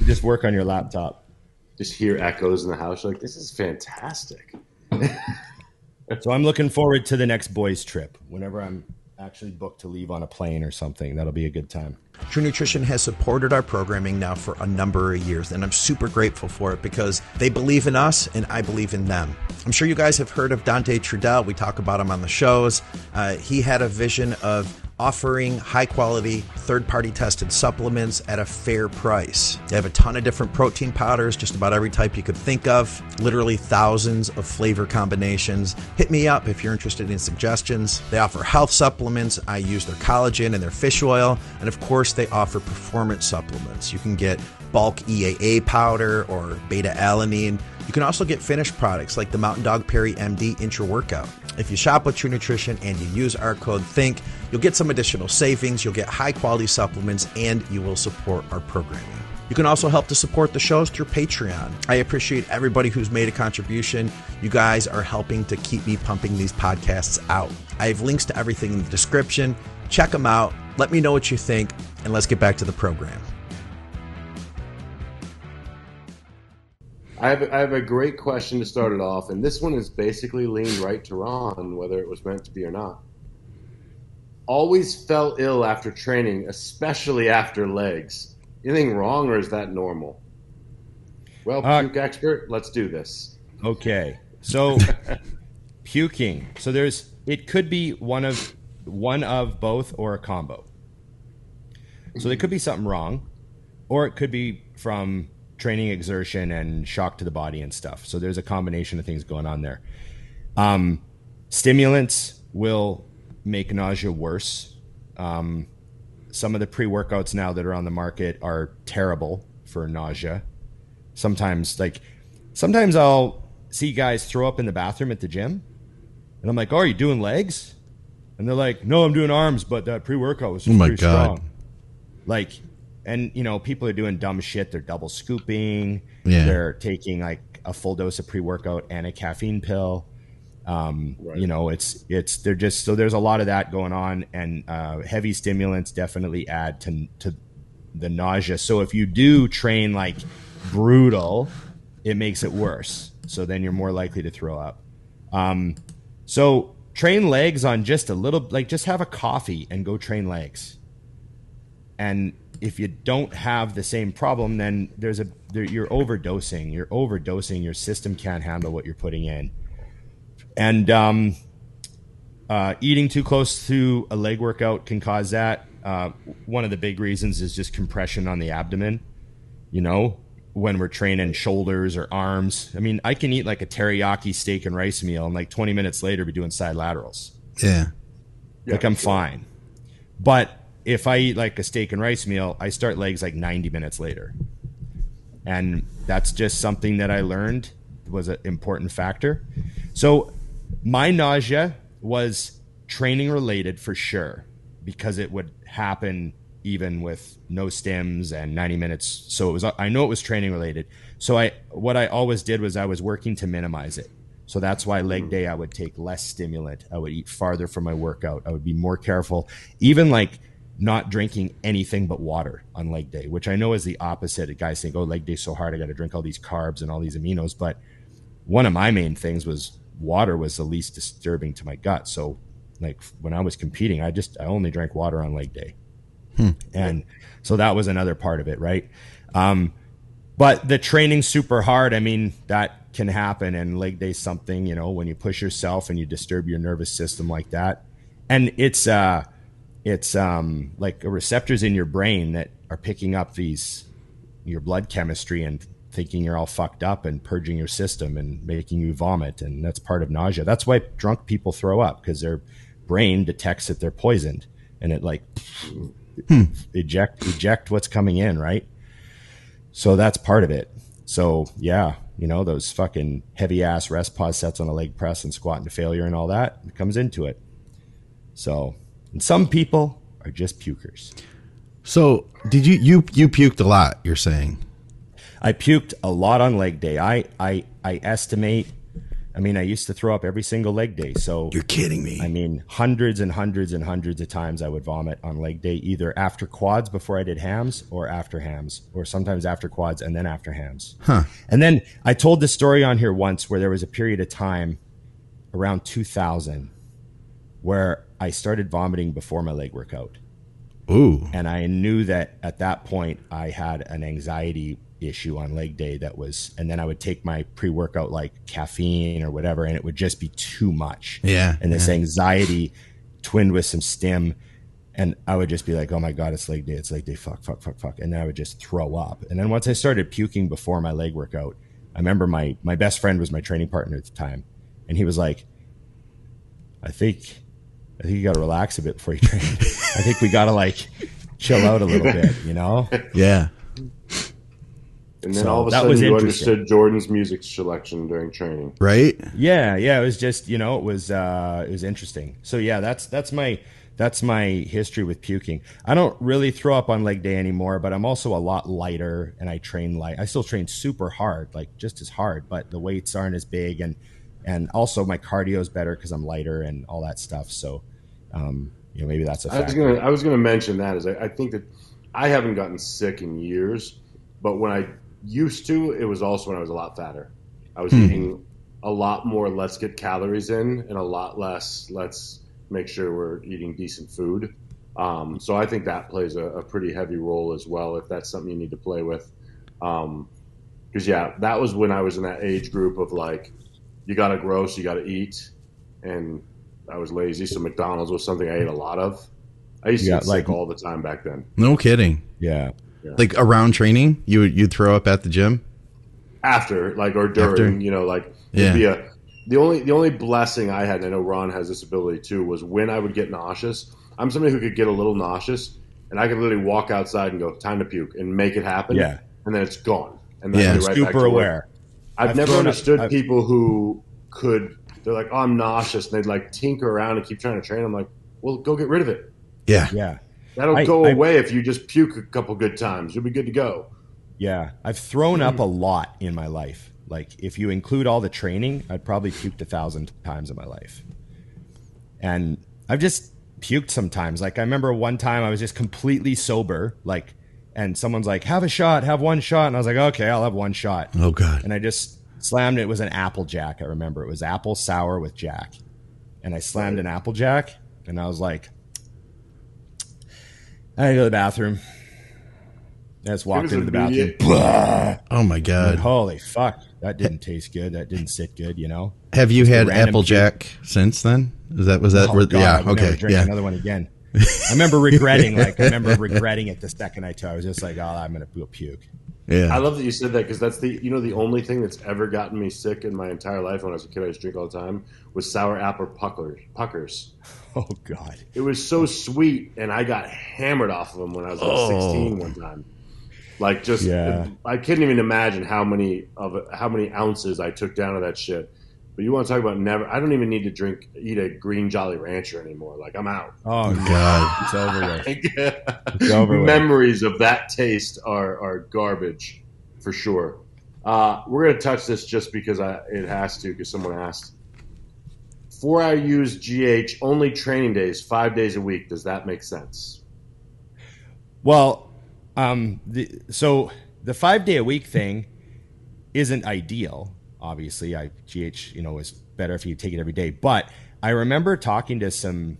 you just work on your laptop. Just hear echoes in the house. You're like, this is fantastic. So I'm looking forward to the next boys trip. Whenever I'm actually booked to leave on a plane or something, that'll be a good time. True Nutrition has supported our programming now for a number of years, and I'm super grateful for it because they believe in us and I believe in them. I'm sure you guys have heard of Dante Trudel. We talk about him on the shows. Uh, he had a vision of offering high quality, third party tested supplements at a fair price. They have a ton of different protein powders, just about every type you could think of, literally thousands of flavor combinations. Hit me up if you're interested in suggestions. They offer health supplements. I use their collagen and their fish oil. And of course, they offer performance supplements. You can get bulk EAA powder or beta alanine. You can also get finished products like the Mountain Dog Peri MD Intra Workout. If you shop with True Nutrition and you use our code THINK, you'll get some additional savings, you'll get high quality supplements, and you will support our programming. You can also help to support the shows through Patreon. I appreciate everybody who's made a contribution. You guys are helping to keep me pumping these podcasts out. I have links to everything in the description. Check them out. Let me know what you think, and let's get back to the program. I have, I have a great question to start it off, and this one is basically leaned right to Ron, whether it was meant to be or not. Always fell ill after training, especially after legs. Anything wrong, or is that normal? Well, Uh, puke expert, let's do this. Okay. So puking. So there's it could be one of one of both or a combo. So there could be something wrong or it could be from training exertion and shock to the body and stuff. So there's a combination of things going on there. Um, stimulants will make nausea worse. Um, some of the pre-workouts now that are on the market are terrible for nausea. Sometimes like sometimes I'll see guys throw up in the bathroom at the gym, and I'm like, "Oh, are you doing legs?" And they're like, "No, I'm doing arms, but that pre-workout was just Oh my pretty God. strong." Like, and you know, people are doing dumb shit. They're double scooping. Yeah. They're taking like a full dose of pre-workout and a caffeine pill. Um, Right. You know, it's it's they're just so there's a lot of that going on, and uh, heavy stimulants definitely add to to the nausea. So if you do train like brutal, it makes it worse. So then you're more likely to throw up. Um, so train legs on just a little, like just have a coffee and go train legs. And if you don't have the same problem, then there's a there, you're overdosing. You're overdosing. Your system can't handle what you're putting in. And um, uh, eating too close to a leg workout can cause that. Uh, one of the big reasons is just compression on the abdomen. You know, when we're training shoulders or arms. I mean, I can eat like a teriyaki steak and rice meal, and like 20 minutes later, be doing side laterals. Yeah. Yeah, like I'm sure. fine. But if I eat like a steak and rice meal, I start legs like 90 minutes later. And that's just something that I learned was an important factor. So my nausea was training related for sure because it would happen even with no stims and 90 minutes. So it was I know it was training related. So I what I always did was I was working to minimize it. So that's why leg day I would take less stimulant. I would eat farther from my workout. I would be more careful. Even like not drinking anything but water on leg day, which I know is the opposite. Guys think, "Oh, leg day's so hard. I got to drink all these carbs and all these aminos." But one of my main things was water was the least disturbing to my gut. So, like when I was competing, I just I only drank water on leg day, and so that was another part of it, right? Um, but the training's super hard. I mean, that can happen and leg day something you know when you push yourself and you disturb your nervous system like that and it's uh it's um like receptors in your brain that are picking up these your blood chemistry and thinking you're all fucked up and purging your system and making you vomit and that's part of nausea. That's why drunk people throw up because their brain detects that they're poisoned and it like hmm. eject eject what's coming in right? So that's part of it. So yeah you know those fucking heavy ass rest pause sets on a leg press and squat into failure and all that it comes into it. So and some people are just pukers so did you you you puked a lot you're saying I puked a lot on leg day. I I I estimate. I mean, I used to throw up every single leg day. So you're kidding me. I mean, hundreds and hundreds and hundreds of times I would vomit on leg day, either after quads before I did hams, or after hams, or sometimes after quads and then after hams. Huh. And then I told the story on here once where there was a period of time around 2000 where I started vomiting before my leg workout. Ooh. And I knew that at that point I had an anxiety issue on leg day that was and then I would take my pre-workout like caffeine or whatever and it would just be too much. Yeah. And this yeah. anxiety twinned with some stim and I would just be like, "Oh my god, it's leg day. It's leg day. Fuck, fuck, fuck, fuck." And then I would just throw up. And then once I started puking before my leg workout, I remember my my best friend was my training partner at the time, and he was like, "I think, I think you got to relax a bit before you train. I think we got to like chill out a little bit, you know?" Yeah. And then so all of a sudden you understood Jordan's music selection during training. Right? Yeah, yeah. It was just, you know, it was uh it was interesting. So yeah, that's that's my that's my history with puking. I don't really throw up on leg day anymore, but I'm also a lot lighter and I train light. I still train super hard, like just as hard, but the weights aren't as big and and also my cardio is better because I'm lighter and all that stuff. So um, you know, maybe that's a I was gonna I was gonna mention that is I, I think that I haven't gotten sick in years, but when I used to, it was also when I was a lot fatter. I was hmm. eating a lot more let's get calories in and a lot less let's make sure we're eating decent food. Um, so I think that plays a, a, pretty heavy role as well if that's something you need to play with. Because um, yeah, that was when I was in that age group of like, you got to grow, so you got to eat, and I was lazy, so McDonald's was something I ate a lot of. I used to yeah, get like, sick all the time back then. No kidding. Yeah. Like around training, you would you'd throw up at the gym after, like or during, After? you know, like Yeah. be a the only the only blessing I had, and I know Ron has this ability too, was when I would get nauseous. I'm somebody who could get a little nauseous, and I could literally walk outside and go time to puke and make it happen. Yeah. and then it's gone, and then Yeah. I'd be right back to Super work. Aware. I've, I've never thrown up- understood I've- people who could. They're like, "Oh, I'm nauseous," and they'd like tinker around and keep trying to train. I'm like, "Well, go get rid of it. Yeah. Yeah. That'll I- go I- away if you just puke a couple good times. You'll be good to go." Yeah. I've thrown up a hmm. lot in my life. Like if you include all the training, I'd probably puked a thousand times in my life. And I've just puked sometimes. Like I remember one time I was just completely sober, like and someone's like, have a shot, have one shot. And I was like, okay, I'll have one shot. Oh god. And I just slammed it. It was an apple jack. I remember it was apple sour with jack. And I slammed an apple jack and I was like, I gotta go to the bathroom. I just walked was into the bathroom. immediate. Blah. Oh my god. Holy fuck. That didn't taste good. That didn't sit good, you know? Have you had random Applejack since then? Is that was that? Oh, where- God, I yeah. would never Okay. drink Yeah. Another one again. I remember regretting, like, I remember regretting it the second I took. I was just like, oh, I'm going to puke. Yeah, I love that you said that because that's the you know the only thing that's ever gotten me sick in my entire life when I was a kid. I used to drink all the time was sour apple puckers. Puckers. Oh, God. It was so sweet, and I got hammered off of them when I was like Oh. 16 one time. Like just, Yeah. I couldn't even imagine how many of how many ounces I took down of that shit. But you want to talk about never? I don't even need to drink eat a green Jolly Rancher anymore. Like I'm out. Oh, God. It's over with. It's over with. Memories of that taste are are garbage for sure. Uh, we're gonna touch this just because I, it has to because someone asked. Four hour use GH only training days, five days a week. Does that make sense? Well, um, the, so the five day a week thing isn't ideal. Obviously, I GH you know is better if you take it every day. But I remember talking to some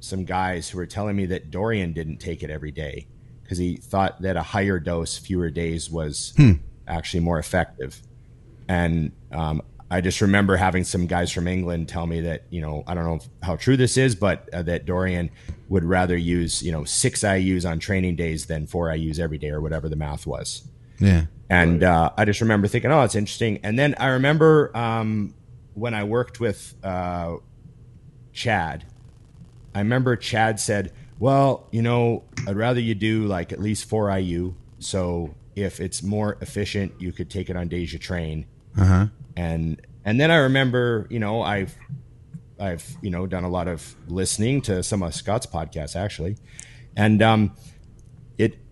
some guys who were telling me that Dorian didn't take it every day because he thought that a higher dose, fewer days was actually more effective. and um, I just remember having some guys from England tell me that you know I don't know how true this is, but uh, that Dorian would rather use you know six IUs on training days than four IUs every day or whatever the math was. Yeah. And uh, I just remember thinking, oh, it's interesting. And then I remember um, when I worked with uh, Chad, I remember Chad said, well, you know, I'd rather you do like at least four IU. So if it's more efficient, you could take it on days you train. Uh-huh. And and then I remember, you know, I've I've you know done a lot of listening to some of Scott's podcasts actually, and um,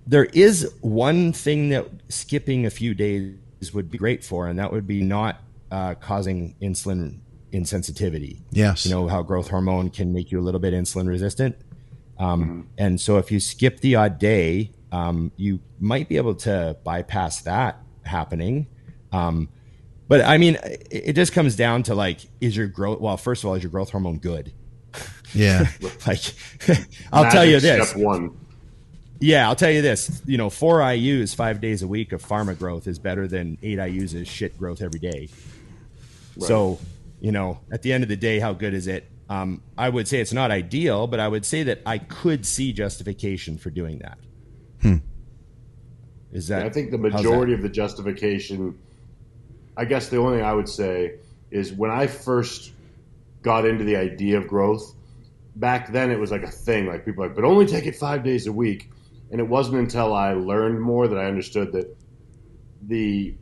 there is one thing that skipping a few days would be great for, and that would be not uh, causing insulin insensitivity. Yes. You know how growth hormone can make you a little bit insulin resistant. Um, And so if you skip the odd day, um, you might be able to bypass that happening. Um, but I mean, it, it just comes down to like, is your growth, well, first of all, is your growth hormone good? Yeah. like, I'll tell you this. Step one. Yeah, I'll tell you this. You know, four IUs five days a week of pharma growth is better than eight IUs of shit growth every day. So, you know, at the end of the day, how good is it? Um, I would say it's not ideal, but I would say that I could see justification for doing that. Is that? I think the majority of the justification, I guess the only thing I would say is when I first got into the idea of growth, back then it was like a thing. Like people were like, but only take it five days a week. And it wasn't until I learned more that I understood that the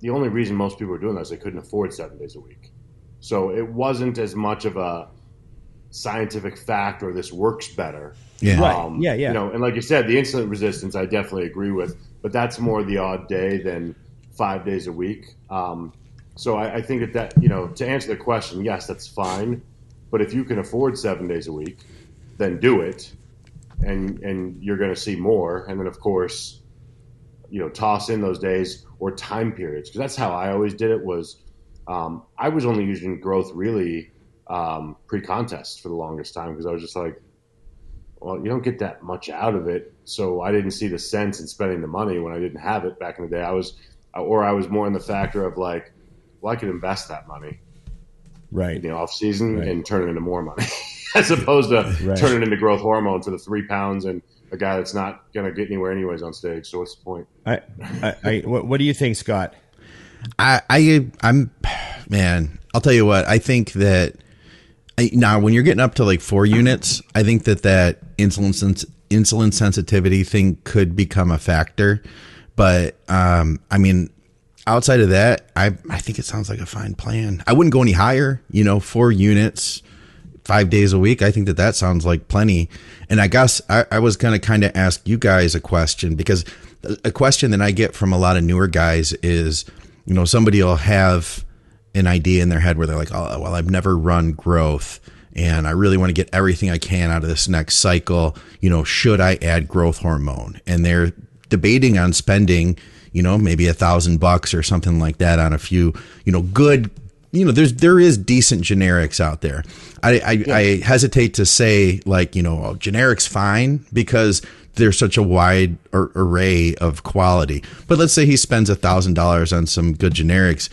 the only reason most people were doing that is they couldn't afford seven days a week. So it wasn't as much of a scientific fact or this works better. Yeah. Right. Yeah, yeah. You know, and like you said, the insulin resistance, I definitely agree with, but that's more the odd day than five days a week. Um, so I, I think that that you know, to answer the question, yes, that's fine. But if you can afford seven days a week, then do it, and and you're going to see more. And then of course, you know, toss in those days or time periods because that's how I always did it. Was um, I was only using growth really um, pre-contest for the longest time because I was just like, well, you don't get that much out of it. So I didn't see the sense in spending the money when I didn't have it back in the day. I was, or I was more in the factor of like, well, I could invest that money right. in the off season Right. and turn it into more money, as opposed to Right. turn it into growth hormone for the three pounds and a guy that's not going to get anywhere anyways on stage. So what's the point? I, I, I, what, what do you think, Scott? I, I, I'm, man. I'll tell you what. I think that I, now when you're getting up to like four units, I think that that insulin sens- insulin sensitivity thing could become a factor. But um, I mean, outside of that, I I think it sounds like a fine plan. I wouldn't go any higher. You know, four units, five days a week. I think that that sounds like plenty. And I guess I, I was going to kind of ask you guys a question because a question that I get from a lot of newer guys is, you know, somebody will have an idea in their head where they're like, oh, well, I've never run growth and I really want to get everything I can out of this next cycle. You know, should I add growth hormone? And they're debating on spending, you know, maybe a thousand bucks or something like that on a few, you know, good, you know, there's, there is decent generics out there. I, I, I hesitate to say like, you know, oh, generics fine because there's such a wide ar- array of quality. But let's say he spends a thousand dollars on some good generics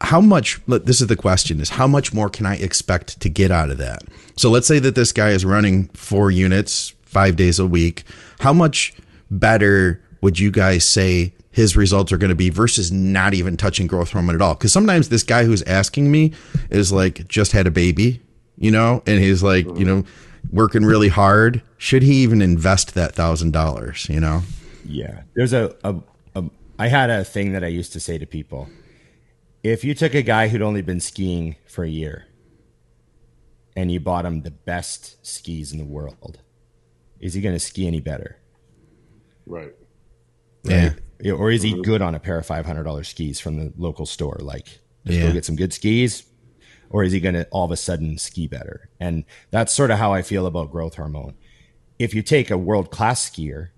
how much this is the question is how much more can i expect to get out of that so let's say that this guy is running four units five days a week how much better would you guys say his results are going to be versus not even touching growth hormone at all because sometimes this guy who's asking me is like just had a baby you know and he's like you know working really hard should he even invest that thousand dollars you know Yeah. There's a, a, a, I had a thing that I used to say to people. If you took a guy who'd only been skiing for a year and you bought him the best skis in the world, is he going to ski any better? Right. yeah Or is he mm-hmm. good on a pair of $500 skis from the local store? Like, just Yeah. go get some good skis. Or is he going to all of a sudden ski better? And that's sort of how I feel about growth hormone. If you take a world class skier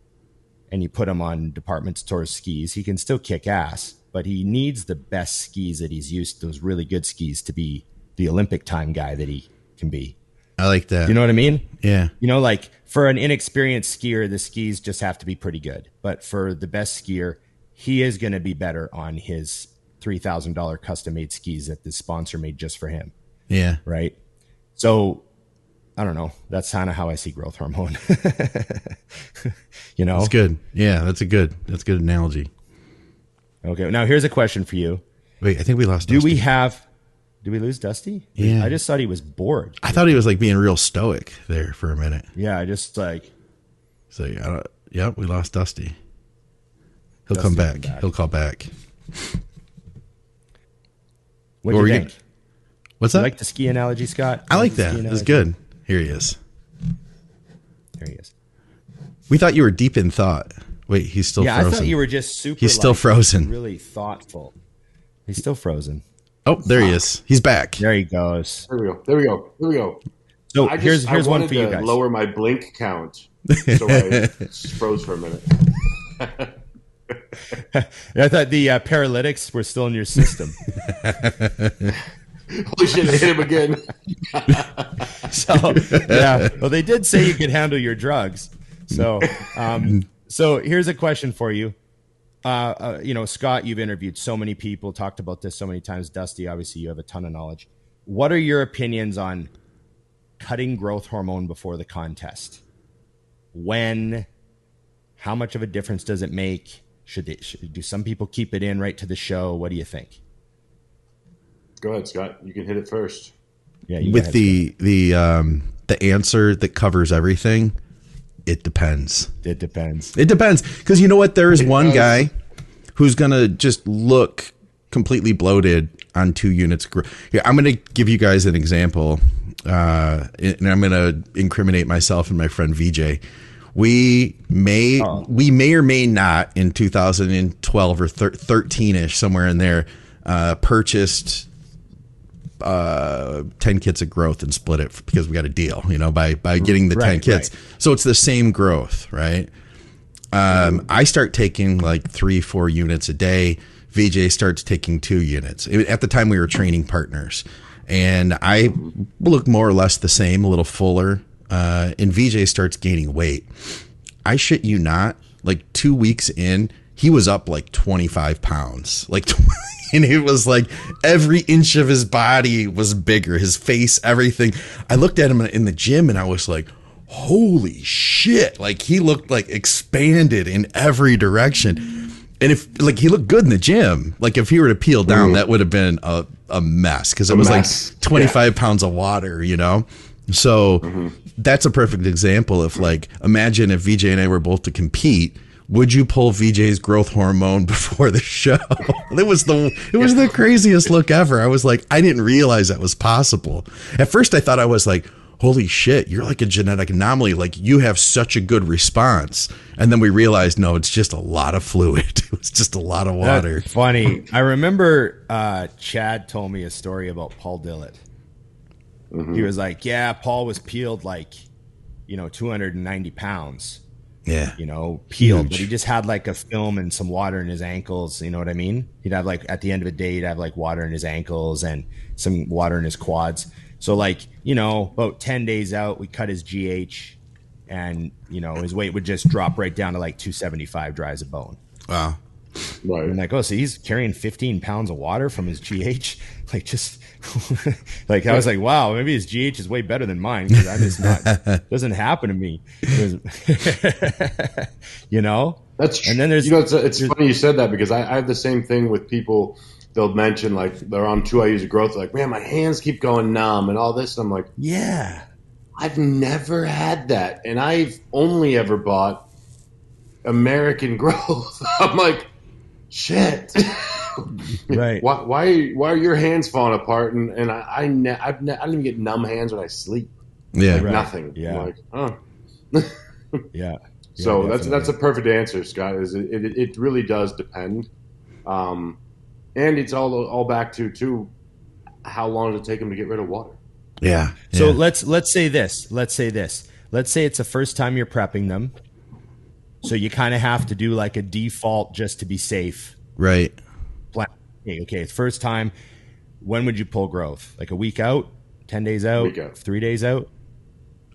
and you put him on department store skis, he can still kick ass, but he needs the best skis that he's used, those really good skis, to be the Olympic time guy that he can be. i like that You know what I mean? yeah You know, like for an inexperienced skier, the skis just have to be pretty good. But for the best skier, he is going to be better on his three thousand dollar custom made skis that the sponsor made just for him, Yeah. right? So I don't know. That's kind of how I see growth hormone. you know. That's good. Yeah, that's a good. That's a good analogy. Okay. Now here's a question for you. Wait, I think we lost. Do Dusty. we have? Do we lose Dusty? Yeah. I just thought he was bored. I thought he was like being real stoic there for a minute. Yeah. I just like. So I don't, yep, we lost Dusty. He'll Dusty come back. back. He'll call back. What do you think? What's You that? like the ski analogy, Scott? I like that. It's good. Here he is. There he is. We thought you were deep in thought. Wait, he's still yeah, frozen. I thought you were just super. He's still like, frozen. Really thoughtful. He's still frozen. Oh, there he is. He's back. There he goes. There we go. There we go. There we go. So I just, here's here's I one for you to guys. Lower my blink count, so I froze for a minute. I thought the uh, paralytics were still in your system. Holy shit! Hit him again. so yeah, well, they did say you could handle your drugs. So, um, so here's a question for you. Uh, uh, you know, Scott, you've interviewed so many people, talked about this so many times. Dusty, obviously, you have a ton of knowledge. What are your opinions on cutting growth hormone before the contest? When? How much of a difference does it make? Should, they, should do some people keep it in right to the show? What do you think? Go ahead, Scott. You can hit it first. Yeah, you With ahead, the the um the answer that covers everything, it depends. It depends. It depends because you know what? There is one does. guy who's gonna just look completely bloated on two units. Here, I'm gonna give you guys an example, uh, and I'm gonna incriminate myself and my friend VJ. We may we may or may not in 2012 or 13 ish somewhere in there uh, purchased uh 10 kits of growth and split it because we got a deal you know by by getting the 10 Right, kits right. so it's the same growth right? Um i start taking like three four units a day. Vj starts taking two units. At the time we were training partners. And i look more or less the same a little fuller uh and vj starts gaining weight. I shit you not, like two weeks in, he was up like 25 pounds. Like, and it was like every inch of his body was bigger, his face, everything. I looked at him in the gym and I was like, holy shit. Like, he looked like expanded in every direction. And if, like, he looked good in the gym. Like, if he were to peel down, mm-hmm. that would have been a, a mess because it was mess. like 25 pounds of water, you know? So mm-hmm. that's a perfect example of like, imagine if VJ and I were both to compete. Would you pull VJ's growth hormone before the show? it was the it was the craziest look ever. I was like, I didn't realize that was possible. At first, I thought I was like, holy shit, you're like a genetic anomaly. Like you have such a good response. And then we realized, no, it's just a lot of fluid. It was just a lot of water. That's funny. I remember uh, Chad told me a story about Paul Dillett. He was like, "Yeah, Paul was peeled like, you know, 290 pounds. Yeah. You know, peeled, Huge. but he just had like a film and some water in his ankles. You know what I mean? He'd have like at the end of the day, he'd have like water in his ankles and some water in his quads. So like, you know, about 10 days out, we cut his GH, and you know, his weight would just drop right down to like 275 dry as a bone. Wow. Right. And like, oh, so he's carrying 15 pounds of water from his GH. Like, just like I was like, wow, maybe his GH is way better than mine because I'm just not. doesn't happen to me. you know. That's true. And then there's you know it's, it's funny you said that because I, I have the same thing with people. They'll mention like they're on two IUs of growth. Like, man, my hands keep going numb and all this. And I'm like, yeah, I've never had that, and I've only ever bought American growth. I'm like, shit. right. why, why, why are your hands falling apart? And, and I, I, ne- I've ne- I don't even get numb hands when I sleep. Yeah. Like Right. nothing. Yeah. I'm like, oh. Yeah. So Yeah, that's definitely. that's a perfect answer, Scott. Is it, it, it really does depend, um, and it's all all back to too how long does it take them to get rid of water? Yeah. So yeah. let's let's say this. Let's say this. Let's say it's the first time you're prepping them. So you kind of have to do like a default just to be safe. right. Plan. Okay, okay, it's first time. When would you pull growth? Like a week out, ten days out, out. three days out.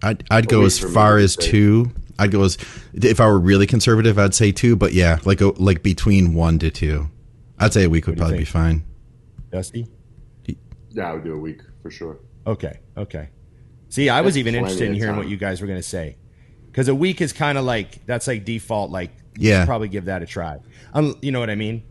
I'd I'd go as far as say- two. I'd go as if I were really conservative, I'd say two. But yeah, like a, like between one to two. I'd say a week would What do probably be think? fine. Dusty? Yeah, I would do a week for sure. Okay, okay. See, I was even interested in hearing time. what you guys were going to say. Because a week is kind of like, that's like default, like, Yeah. probably give that a try. Um, you know what I mean?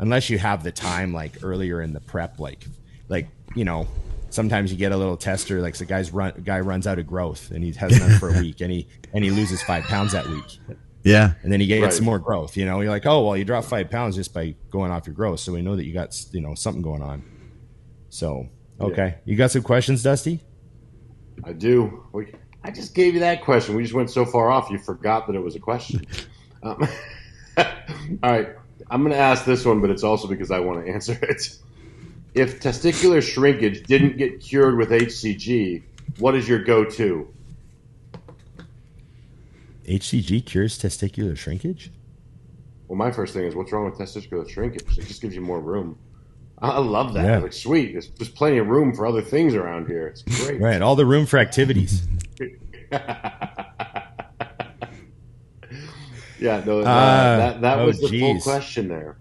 Unless you have the time, like, earlier in the prep, like, like, you know, sometimes you get a little tester, like the guy's run, guy runs out of growth and he has none for a week and he, and he loses five pounds that week. Yeah. and then he gets Right. some more growth. You know, you're like, oh well, you dropped five pounds just by going off your growth, so we know that you got you know something going on. So okay, you got some questions, Dusty? I do. We, I just gave you that question. We just went so far off, you forgot that it was a question. Um, all right, I'm going to ask this one, but it's also because I want to answer it. If testicular shrinkage didn't get cured with HCG, what is your go-to? HCG cures testicular shrinkage. Well, my first thing is, what's wrong with testicular shrinkage? It just gives you more room. I love that. Yeah. Like, sweet. There's, there's plenty of room for other things around here. It's great. Right, all the room for activities. Yeah, no, uh, that that oh, was the full question there.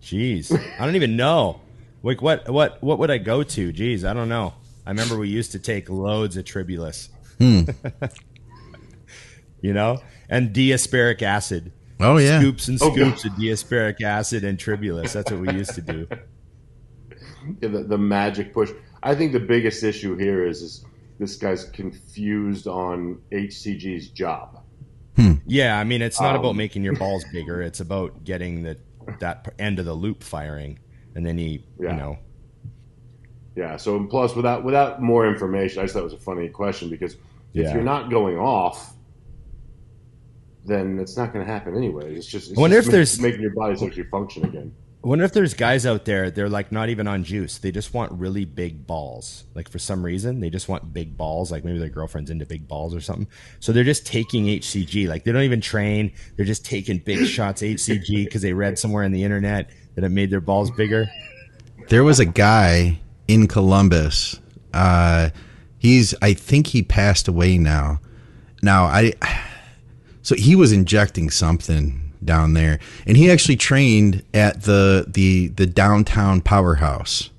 Jeez, I don't even know. Like what what what would I go to? Jeez, I don't know. I remember we used to take loads of Tribulus. Hmm. you know, and D-aspartic acid. Oh yeah. Scoops and Oh, scoops of D-aspartic acid and Tribulus. That's what we used to do. Yeah, the, the magic push. I think the biggest issue here is, is this guy's confused on HCG's job. Yeah, I mean, it's not Um, about making your balls bigger. It's about getting the that end of the loop firing, and then he, Yeah. you know, Yeah. So plus, without without more information, I just thought it was a funny question because if Yeah. you're not going off, then it's not going to happen anyway. It's just. It's I wonder just if ma- there's- making your body actually function again. I wonder if there's guys out there. They're like not even on juice. They just want really big balls. Like for some reason, they just want big balls. Like maybe their girlfriend's into big balls or something. So they're just taking HCG. Like they don't even train. They're just taking big shots HCG because they read somewhere in the internet that it made their balls bigger. There was a guy in Columbus. Uh, he's I think he passed away now. Now I so he was injecting something down there, and he actually trained at the the the downtown powerhouse.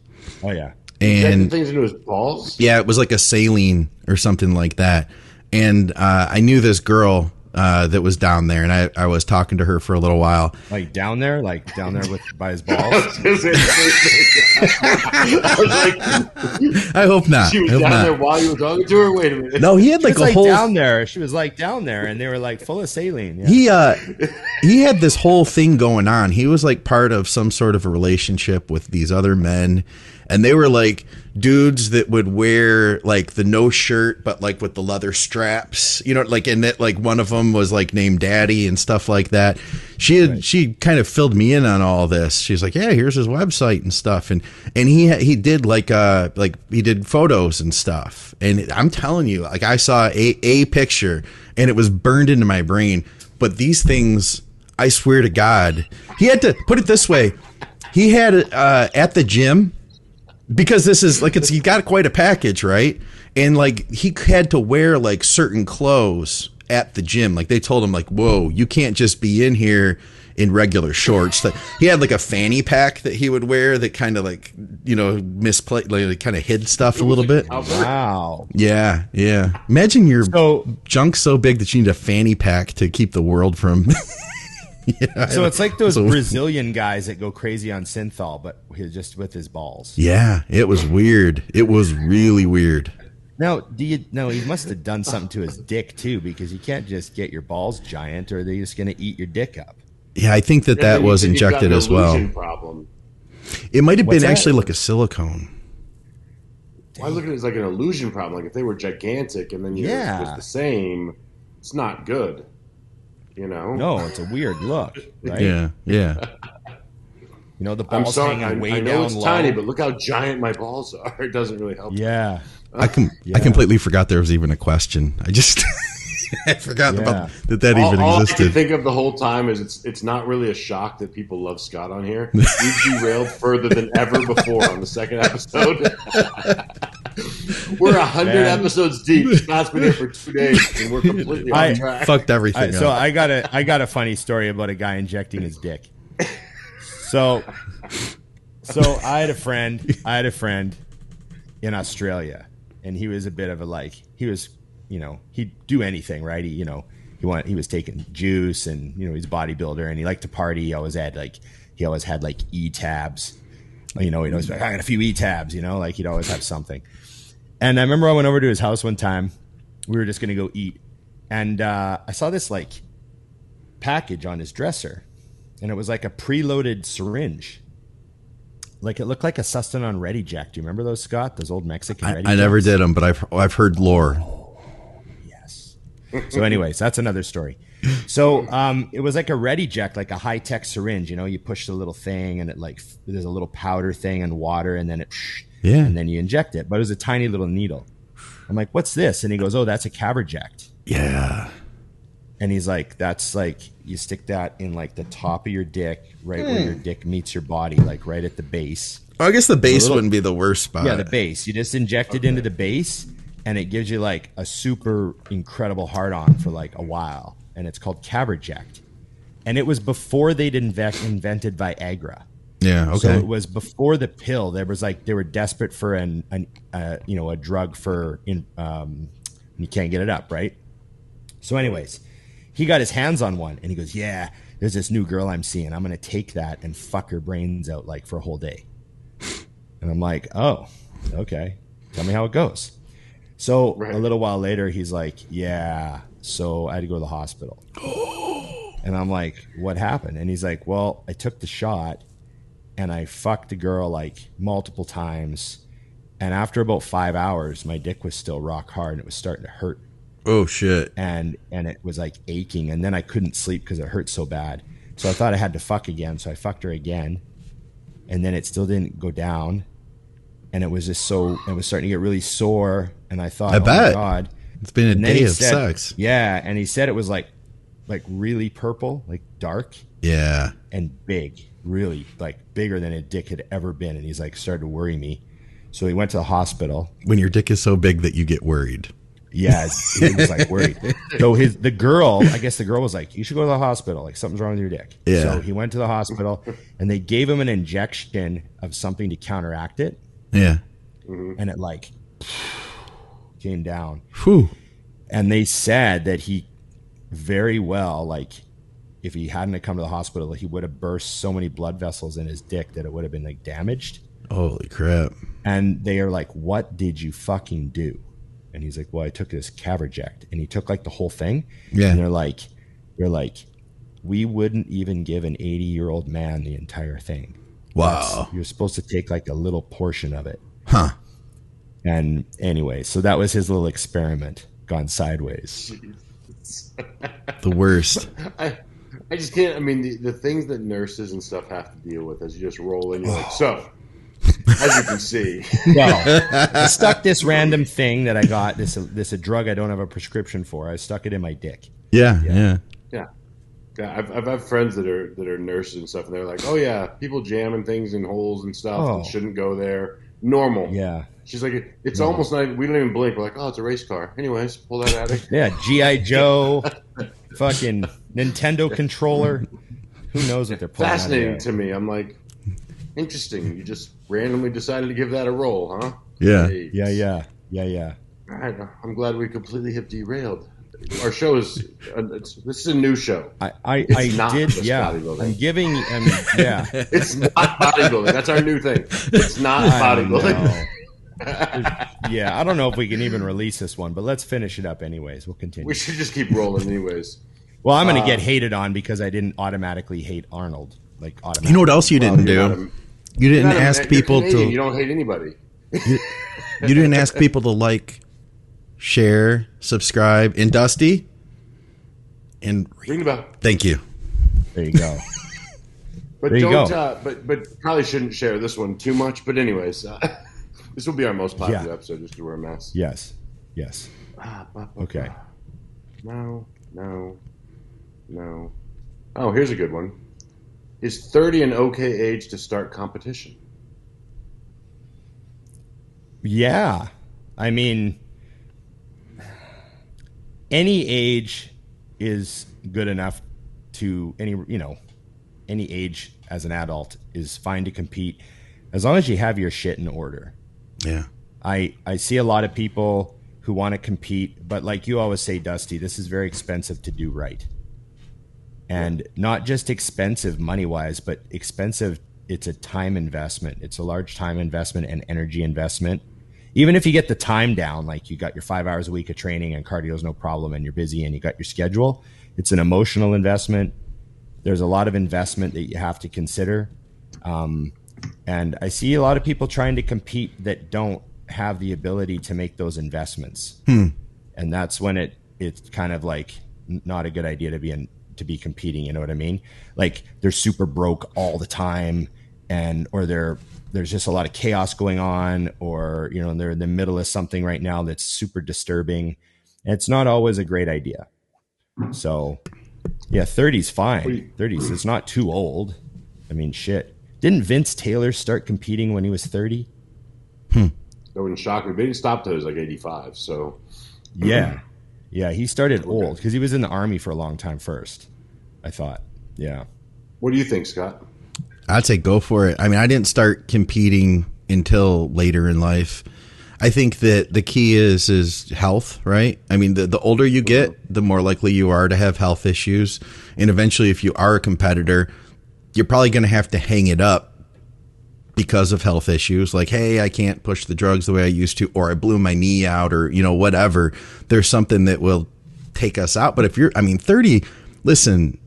Oh yeah. And things into his balls. yeah, it was like a saline or something like that. And uh, I knew this girl uh, that was down there, and I, I was talking to her for a little while. Like down there, like down there with by his balls. was gonna say the same thing. I was like, I hope not. she was hope down not. there while you were talking to her. Wait a minute. No, he had She like was a like whole down there. She was like down there, and they were like full of saline. Yeah. he uh he had this whole thing going on he was like part of some sort of a relationship with these other men and they were like dudes that would wear like the no shirt but like with the leather straps you know like and that like one of them was like named daddy and stuff like that. She had she kind of filled me in on all this. She's like yeah here's his website and stuff. And and he he did like uh like he did photos and stuff. And i'm telling you like i saw a a picture and it was burned into my brain. But these things i swear to god he had to put it this way he had uh at the gym because this is like it's he got quite a package, right? And like he had to wear like certain clothes at the gym. Like they told him like, "Whoa, you can't just be in here in regular shorts." That he had like a fanny pack that he would wear that kind of like you know misplaced, like kind of hid stuff a little bit. Oh, Wow. Yeah, yeah. Imagine your So junk so big that you need a fanny pack to keep the world from. yeah, so it's like those So- Brazilian guys that go crazy on synthol, but just with his balls. yeah, it was weird. It was really weird. Now, do you? No, he must have done something to his dick too, because you can't just get your balls giant, or they're just going to eat your dick up. Yeah, I think that And that was said you've got injected as well. Problem. It might have What's been that? actually like a silicone. I look at it as like an illusion problem. Like if they were gigantic and then you Yeah. it was the same, it's not good. You know. No, it's a weird look, right? Yeah, yeah. You know, the I'm balls sorry. I, hanging way I know down it's low. tiny, but look how giant my balls are. It doesn't really help. yeah, I com- Yeah. I completely forgot there was even a question. I just I forgot Yeah. about that that all, even all I can existed. think of the whole time is it's it's not really a shock that people love Scott on here. We've derailed further than ever before on the second episode. we're a hundred Man. episodes deep. Scott's been here for two days, and we're completely I- on track. Fucked everything I, so. I got a I got a funny story about a guy injecting his dick. So, so I had a friend. I had a friend in Australia, and he was a bit of a like. He was, you know, he'd do anything, right? He, you know, he went. He was taking juice, and you know, he's a bodybuilder, and he liked to party. He always had like, he always had like e tabs. You know, he always like, I got a few e tabs. You know, like he'd always have something. And I remember I went over to his house one time. We were just going to go eat, and uh, I saw this like package on his dresser, and it was like a preloaded syringe. Like it looked like a Sustanon Ready Jack. Do you remember those, Scott? Those old Mexican I, Ready I never did them, but I've I've heard lore. So, anyways, that's another story. So, um, it was like a Ready Jack, like a high tech syringe. You know, you push the little thing, and it like there's a little powder thing and water, and then it, Yeah. and then you inject it. But it was a tiny little needle. I'm like, "What's this?" And he goes, "Oh, that's a Caverject." Yeah. And he's like, "That's like you stick that in like the top of your dick, right where your dick meets your body, like right at the base." Well, I guess the base little- wouldn't be the worst spot. Yeah, the base. You just inject it into the base, and it gives you like a super incredible hard on for like a while. And it's called Caverject. And it was before they'd invent, invented Viagra. Yeah. Okay. So it was before the pill. There was like they were desperate for an, an uh, you know a drug for in um, you can't get it up right. So, anyways, he got his hands on one and he goes, "Yeah, there's this new girl I'm seeing. I'm gonna take that and fuck her brains out like for a whole day." And I'm like, "Oh, okay. Tell me how it goes." So Right. a little while later, he's like, "Yeah." So I had to go to the hospital. And I'm like, what happened? And he's like, well, I took the shot and I fucked the girl like multiple times. And after about five hours, my dick was still rock hard and it was starting to hurt. oh shit. And and it was like aching. And then I couldn't sleep because it hurt so bad. So I thought I had to fuck again. So I fucked her again. And then it still didn't go down. And it was just so it was starting to get really sore. And I thought, I oh bet. my God. It's been a And day of said- sex. Yeah. And he said it was like like really purple, like dark Yeah. and big, really like bigger than a dick had ever been. And he's like started to worry me. So he went to the hospital. When your dick is so big that you get worried. Yeah, he was like worried. So his the girl, I guess the girl was like, "You should go to the hospital. Like something's wrong with your dick." Yeah. So he went to the hospital, and they gave him an injection of something to counteract it, Yeah. Mm-hmm. and it like came down. Whew. And they said that he very well, like, if he hadn't have come to the hospital, he would have burst so many blood vessels in his dick that it would have been like damaged. Holy crap. And they are like, "What did you fucking do?" And he's like, "Well, I took this Caverject," and he took like the whole thing. Yeah. And they're like, "They're like, we wouldn't even give an eighty-year-old man the entire thing. Wow. You're supposed to take like a little portion of it." Huh. And anyway, so that was his little experiment gone sideways. The worst. I, I just can't. I mean, the, the things that nurses and stuff have to deal with as you just roll in, you're like, so, as you can see, Well, I stuck this random thing that I got this this a drug I don't have a prescription for. I stuck it in my dick. Yeah. Yeah. yeah. Yeah, I've, I've had friends that are that are nurses and stuff, and they're like, "Oh yeah, people jamming things in holes and stuff Oh. that shouldn't go there. Normal." Yeah. She's like, "It's almost like We don't even blink. We're like, oh, it's a race car. Anyways, pull that out. of Yeah, GI Joe, fucking Nintendo controller. Who knows what they're pulling? out of Fascinating to me. I'm like, interesting. You just randomly decided to give that a roll, huh? Yeah. Hey. Yeah, yeah, yeah, yeah. All right, I'm glad we completely have derailed. Our show is uh, it's, this is a new show. I, I, It's I not did. just Yeah, bodybuilding. I'm giving. Um, yeah, It's not bodybuilding. That's our new thing. It's not I bodybuilding. know. Yeah. I don't know if we can even release this one, but let's finish it up anyways. We'll continue. We should just keep rolling, anyways. Well, I'm going to Uh, get hated on because I didn't automatically hate Arnold. Like automatically. You know what else you didn't Well, do? a- you didn't not a- ask people to. You don't hate anybody. You didn't ask people to like, share, subscribe, and Dusty. And Ring the bell. thank you. There you go. But There don't. go. Uh, but but probably shouldn't share this one too much. But anyways, uh, this will be our most popular Yeah. episode just because we're a mess. yes. Yes. Ah, ba, ba, Okay. ba. No, no, no. Oh, here's a good one. Is 30 an okay age to start competition? Yeah. I mean, any age is good enough to any, you know, any age as an adult is fine to compete as long as you have your shit in order. Yeah. I I see a lot of people who want to compete, but like you always say, Dusty, this is very expensive to do right. And not just expensive money wise, but expensive. It's a time investment. It's a large time investment and energy investment. Even if you get the time down, like you got your five hours a week of training and cardio is no problem and you're busy and you got your schedule, it's an emotional investment. There's a lot of investment that you have to consider. Um, and I see a lot of people trying to compete that don't have the ability to make those investments. Hmm. And that's when it it's kind of like not a good idea to be in, to be competing, you know what I mean? Like they're super broke all the time and or they're there's just a lot of chaos going on or you know they're in the middle of something right now that's super disturbing. And it's not always a great idea. So yeah, 30's fine. 30's it's not too old. I mean, shit. Didn't Vince Taylor start competing when he was 30? Hmm. That wouldn't shock me. But he didn't till he was like 85. So Yeah. Hmm. Yeah, he started old because he was in the army for a long time first. I thought. Yeah. what do you think, Scott? I'd say go for it. I mean, I didn't start competing until later in life. I think that the key is is health, right? I mean, the the older you get, uh-huh. the more likely you are to have health issues, and eventually, if you are a competitor, you're probably going to have to hang it up because of health issues. Like, hey, I can't push the drugs the way I used to, or I blew my knee out, or you know, whatever. There's something that will take us out. But if you're, I mean, 30. Listen,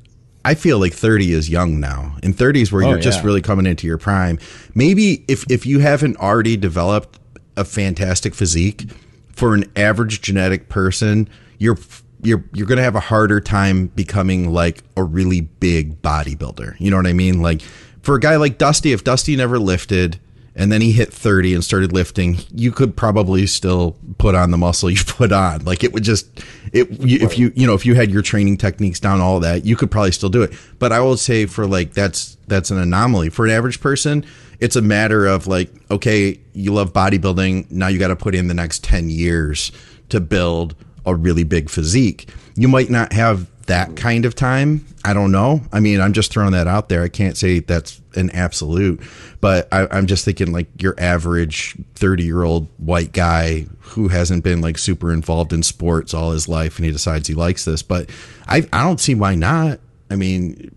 I feel like 30 is young now. In 30s where Oh, you're just really coming into your prime. Maybe if if you haven't already developed a fantastic physique for an average genetic person, you're you're you're going to have a harder time becoming like a really big bodybuilder. You know what I mean? Like for a guy like Dusty, if Dusty never lifted and then he hit 30 and started lifting, you could probably still put on the muscle you put on. Like it would just it if you you know if you had your training techniques down all that, you could probably still do it. But I will say for like that's that's an anomaly for an average person. It's a matter of like okay, you love bodybuilding, now you got to put in the next 10 years to build a really big physique. You might not have that kind of time. I don't know. I mean, I'm just throwing that out there. I can't say that's an absolute, but I, I'm just thinking like your average 30 year old white guy who hasn't been like super involved in sports all his life and he decides he likes this. But I, I don't see why not. I mean,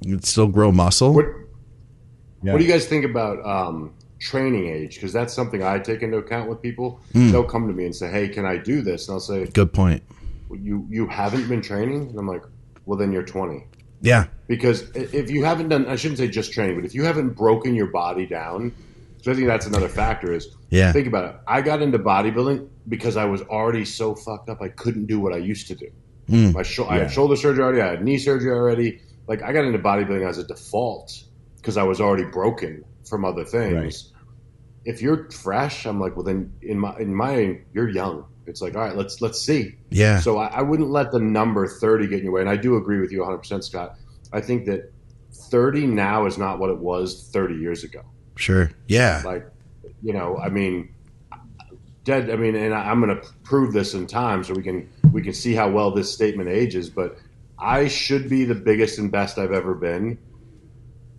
you'd still grow muscle. What Yeah. What do you guys think about um, training age? Because that's something I take into account with people. Hmm. They'll come to me and say, "Hey, can I do this?" And I'll say, Good point. "You you haven't been training?" And I'm like, "Well, then you're 20." Yeah. Because if you haven't done, I shouldn't say just training, but if you haven't broken your body down, so I think that's another factor. Is Yeah. think about it. I got into bodybuilding because I was already so fucked up. I couldn't do what I used to do. Mm. My sho- I had shoulder surgery already. I had knee surgery already. Like I got into bodybuilding as a default because I was already broken from other things. Right. If you're fresh, I'm like, well, then in my in my you're young. It's like, all right, let's let's see. Yeah. So I, I wouldn't let the number 30 get in your way. And I do agree with you 100%, Scott. I think that 30 now is not what it was 30 years ago. Sure. Yeah. Like, you know, I mean, dead. I mean, and I, I'm going to prove this in time so we can we can see how well this statement ages. But I should be the biggest and best I've ever been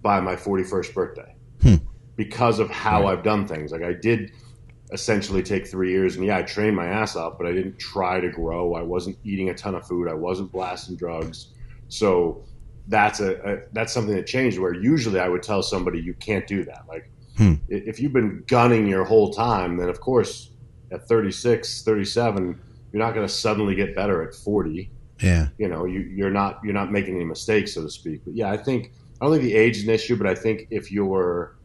by my 41st birthday Hmm. Because of how I've done things. Like I did essentially take three years, and yeah, I trained my ass off, but I didn't try to grow. I wasn't eating a ton of food. I wasn't blasting drugs. So that's a, a that's something that changed. Where usually I would tell somebody you can't do that. Like Hmm. if you've been gunning your whole time, then of course at 36, 37, you're not going to suddenly get better at 40 Yeah. you know you, you're not you're not making any mistakes so to speak but yeah i think i don't think the age is an issue but i think if you're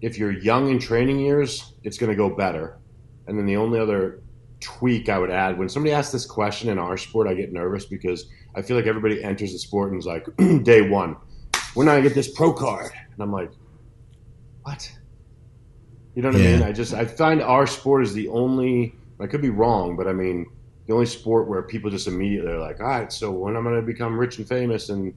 if you're young in training years it's going to go better. And then the only other tweak i would add when somebody asks this question in our sport i get nervous because i feel like everybody enters the sport and is like day one when i get this pro card. And i'm like what? You know what i mean? I just i find our sport is the only i could be wrong but i mean the only sport where people just immediately are like, all right, so when I'm going to become rich and famous and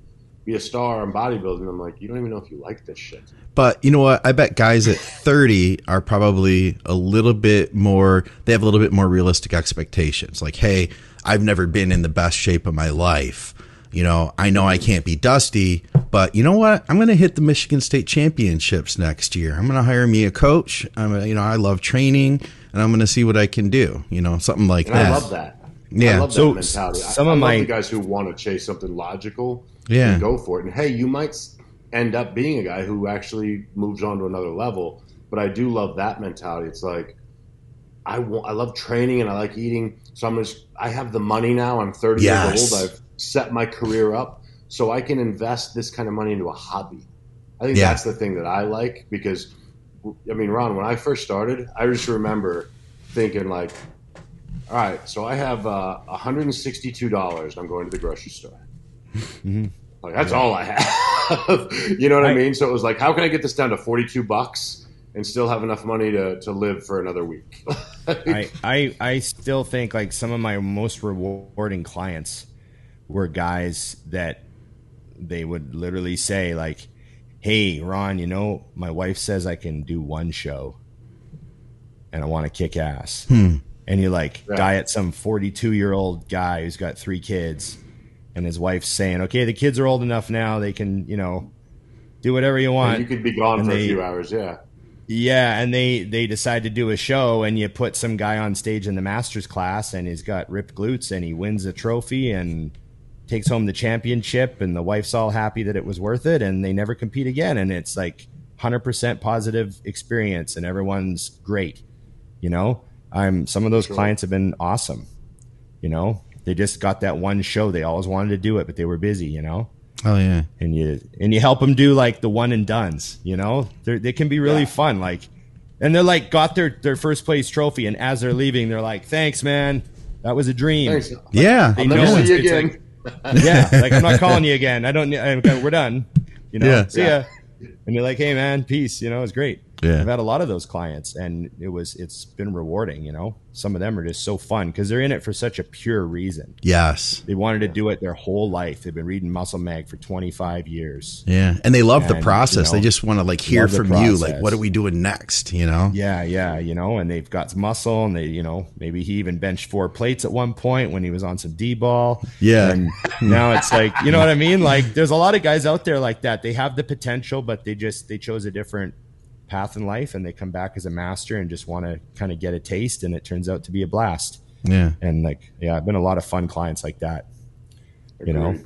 be a star in bodybuilding, I'm like, you don't even know if you like this shit. But you know what? I bet guys at 30 are probably a little bit more, they have a little bit more realistic expectations. Like, hey, I've never been in the best shape of my life. you know, I know I can't be Dusty, but you know what? I'm going to hit the Michigan State Championships next year. I'm going to hire me a coach. I'm, a, you know, I love training, and I'm going to see what I can do. You know, something like And that. I love that. Yeah. I love So, that mentality. some I, of I my- the guys who want to chase something logical. Yeah. go for it. And hey, you might end up being a guy who actually moves on to another level. But I do love that mentality. It's like I want, I love training and I like eating. So I'm just I have the money now. I'm 30 Yes. years old. I've set my career up so I can invest this kind of money into a hobby. I think Yeah. that's the thing that I like because I mean, Ron, when I first started, I just remember thinking like, all right, so I have uh, $162. I'm going to the grocery store. Like that's all I have. you know what I, I- mean? So it was like, how can I get this down to 42 bucks and still have enough money to, to live for another week? I, I I still think like some of my most rewarding clients were guys that they would literally say like, "Hey, Ron, you know, my wife says I can do one show, and I want to kick ass." Hmm. And you're like, Yeah. guy at some 42 year old guy who's got three kids, and his wife's saying, "Okay, the kids are old enough now; they can, you know, do whatever you want." you could be gone And for they- a few hours. Yeah. Yeah, and they they decide to do a show, and you put some guy on stage in the masters class, and he's got ripped glutes, and he wins a trophy and takes home the championship, and the wife's all happy that it was worth it, and they never compete again, and it's like hundred percent positive experience, and everyone's great. You know, I'm some of those Sure. clients have been awesome. You know, they just got that one show, they always wanted to do it, but they were busy. You know Oh yeah. and you and you help them do like the one and duns. You know, They're, they can be really Yeah. fun. Like, and they're like got their their first place trophy, and as they're leaving, they're like, "Thanks, man, that was a dream." Thanks. Yeah. They I'll never know see you again. like- yeah, like I'm not calling you again. I don't. I, we're done. You know, Yeah. see Yeah. ya. And you're like, "Hey, man, peace." You know, it's great. Yeah. I've had a lot of those clients, and it was it's been rewarding. You know, some of them are just so fun because they're in it for such a pure reason. Yes. They wanted to do it their whole life. They've been reading Muscle Mag for 25 years. Yeah. And they love the process. you know, they just want to like hear from you. Like, what are we doing next? You know? Yeah, yeah, you know, and they've got muscle, and they, you know, maybe he even benched four plates at one point when he was on some D-bol. Yeah. and now it's like, you know what I mean? Like, there's a lot of guys out there like that. They have the potential, but they just they chose a different path in life, and they come back as a master and just want to kind of get a taste, and it turns out to be a blast. Yeah. And like, yeah, I've been a lot of fun clients like that. You know,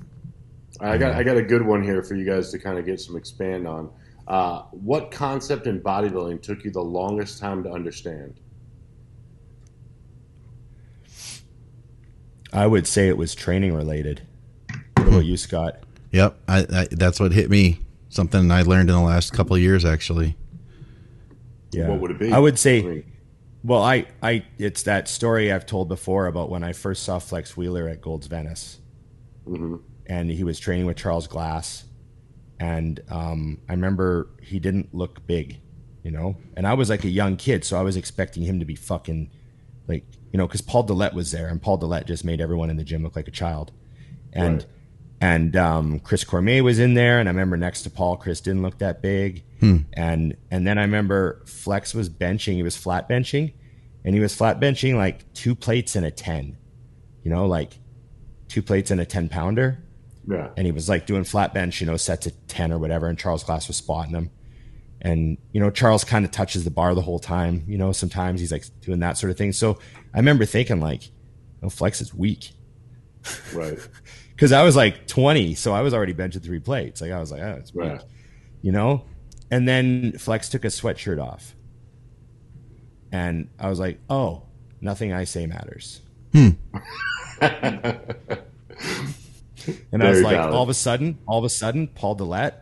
I got I got a good one here for you guys to kind of get some expand on. Uh, what concept in bodybuilding took you the longest time to understand? I would say it was training related. What about you, Scott? Yep. I, I, that's what hit me. Something I learned in the last couple of years, actually. Yeah, What would it be? I would say. Mean, Well, I, I, it's that story I've told before about when I first saw Flex Wheeler at Gold's Venice, mhm. and he was training with Charles Glass, and um, I remember he didn't look big, you know, and I was like a young kid, so I was expecting him to be fucking, like, you know, because Paul Dillett was there, and Paul Dillett just made everyone in the gym look like a child, and Right. and um, Chris Cormier was in there, and I remember next to Paul, Chris didn't look that big, Hmm. and and then I remember Flex was benching, he was flat benching, and he was flat benching like two plates and a ten, you know, like two plates and a ten pounder, Yeah. and he was like doing flat bench, you know, set to ten or whatever, and Charles Glass was spotting him. And you know, Charles kind of touches the bar the whole time. You know, sometimes he's like doing that sort of thing. So I remember thinking like, "Oh, Flex is weak," Right. because I was like 20, so I was already benching three plates. Like I was like, "Oh, it's weak," Right. you know. And then Flex took his sweatshirt off, and I was like, "Oh, nothing I say matters." Hmm. And I was like, valid. all of a sudden, all of a sudden, Paul Dillett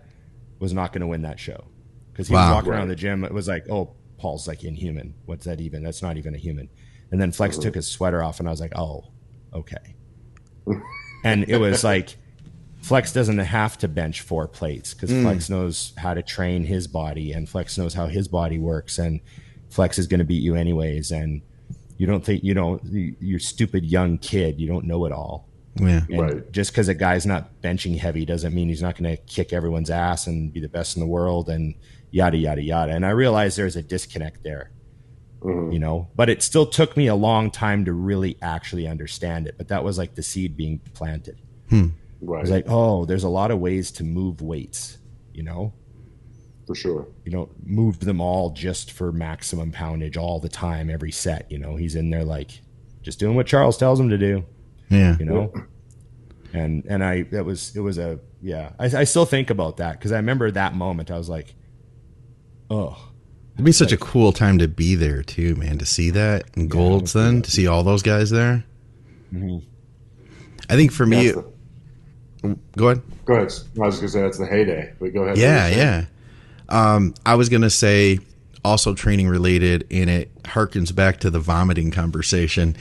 was not going to win that show because he was Wow. walking around the gym. It was like, oh, Paul's like inhuman. What's that even? That's not even a human. And then Flex uh-huh. took his sweater off, and I was like, oh, okay. and it was like, Flex doesn't have to bench four plates because Flex knows how to train his body, and Flex knows how his body works, and Flex is going to beat you anyways. And you don't think you don't, you- you're stupid young kid. You don't know it all. Yeah. And Right. just because a guy's not benching heavy doesn't mean he's not going to kick everyone's ass and be the best in the world and yada yada yada. And I realized there's a disconnect there, Mhm. you know. But it still took me a long time to really actually understand it. But that was like the seed being planted. Right. I was like, oh, there's a lot of ways to move weights, you know? for sure. You don't move them all just for maximum poundage all the time, every set. You know, he's in there like just doing what Charles tells him to do, Yeah. you know? And, and I, that was, it was a, yeah, I, I still think about that because I remember that moment. I was like, oh, It'd be such a cool time to be there too, man. To see that in Golds, then to see all those guys there. Mm-hmm. I think for me, That's the- go ahead. go ahead. I was going to say that's the heyday. But go ahead. Yeah, yeah. Um, I was gonna say also training related, and it harkens back to the vomiting conversation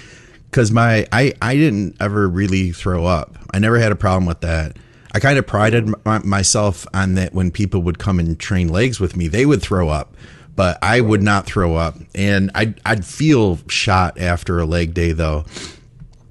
because my I I didn't ever really throw up. I never had a problem with that. I kind of prided my, myself on that when people would come and train legs with me, they would throw up, but I would not throw up, and I'd I'd feel shot after a leg day though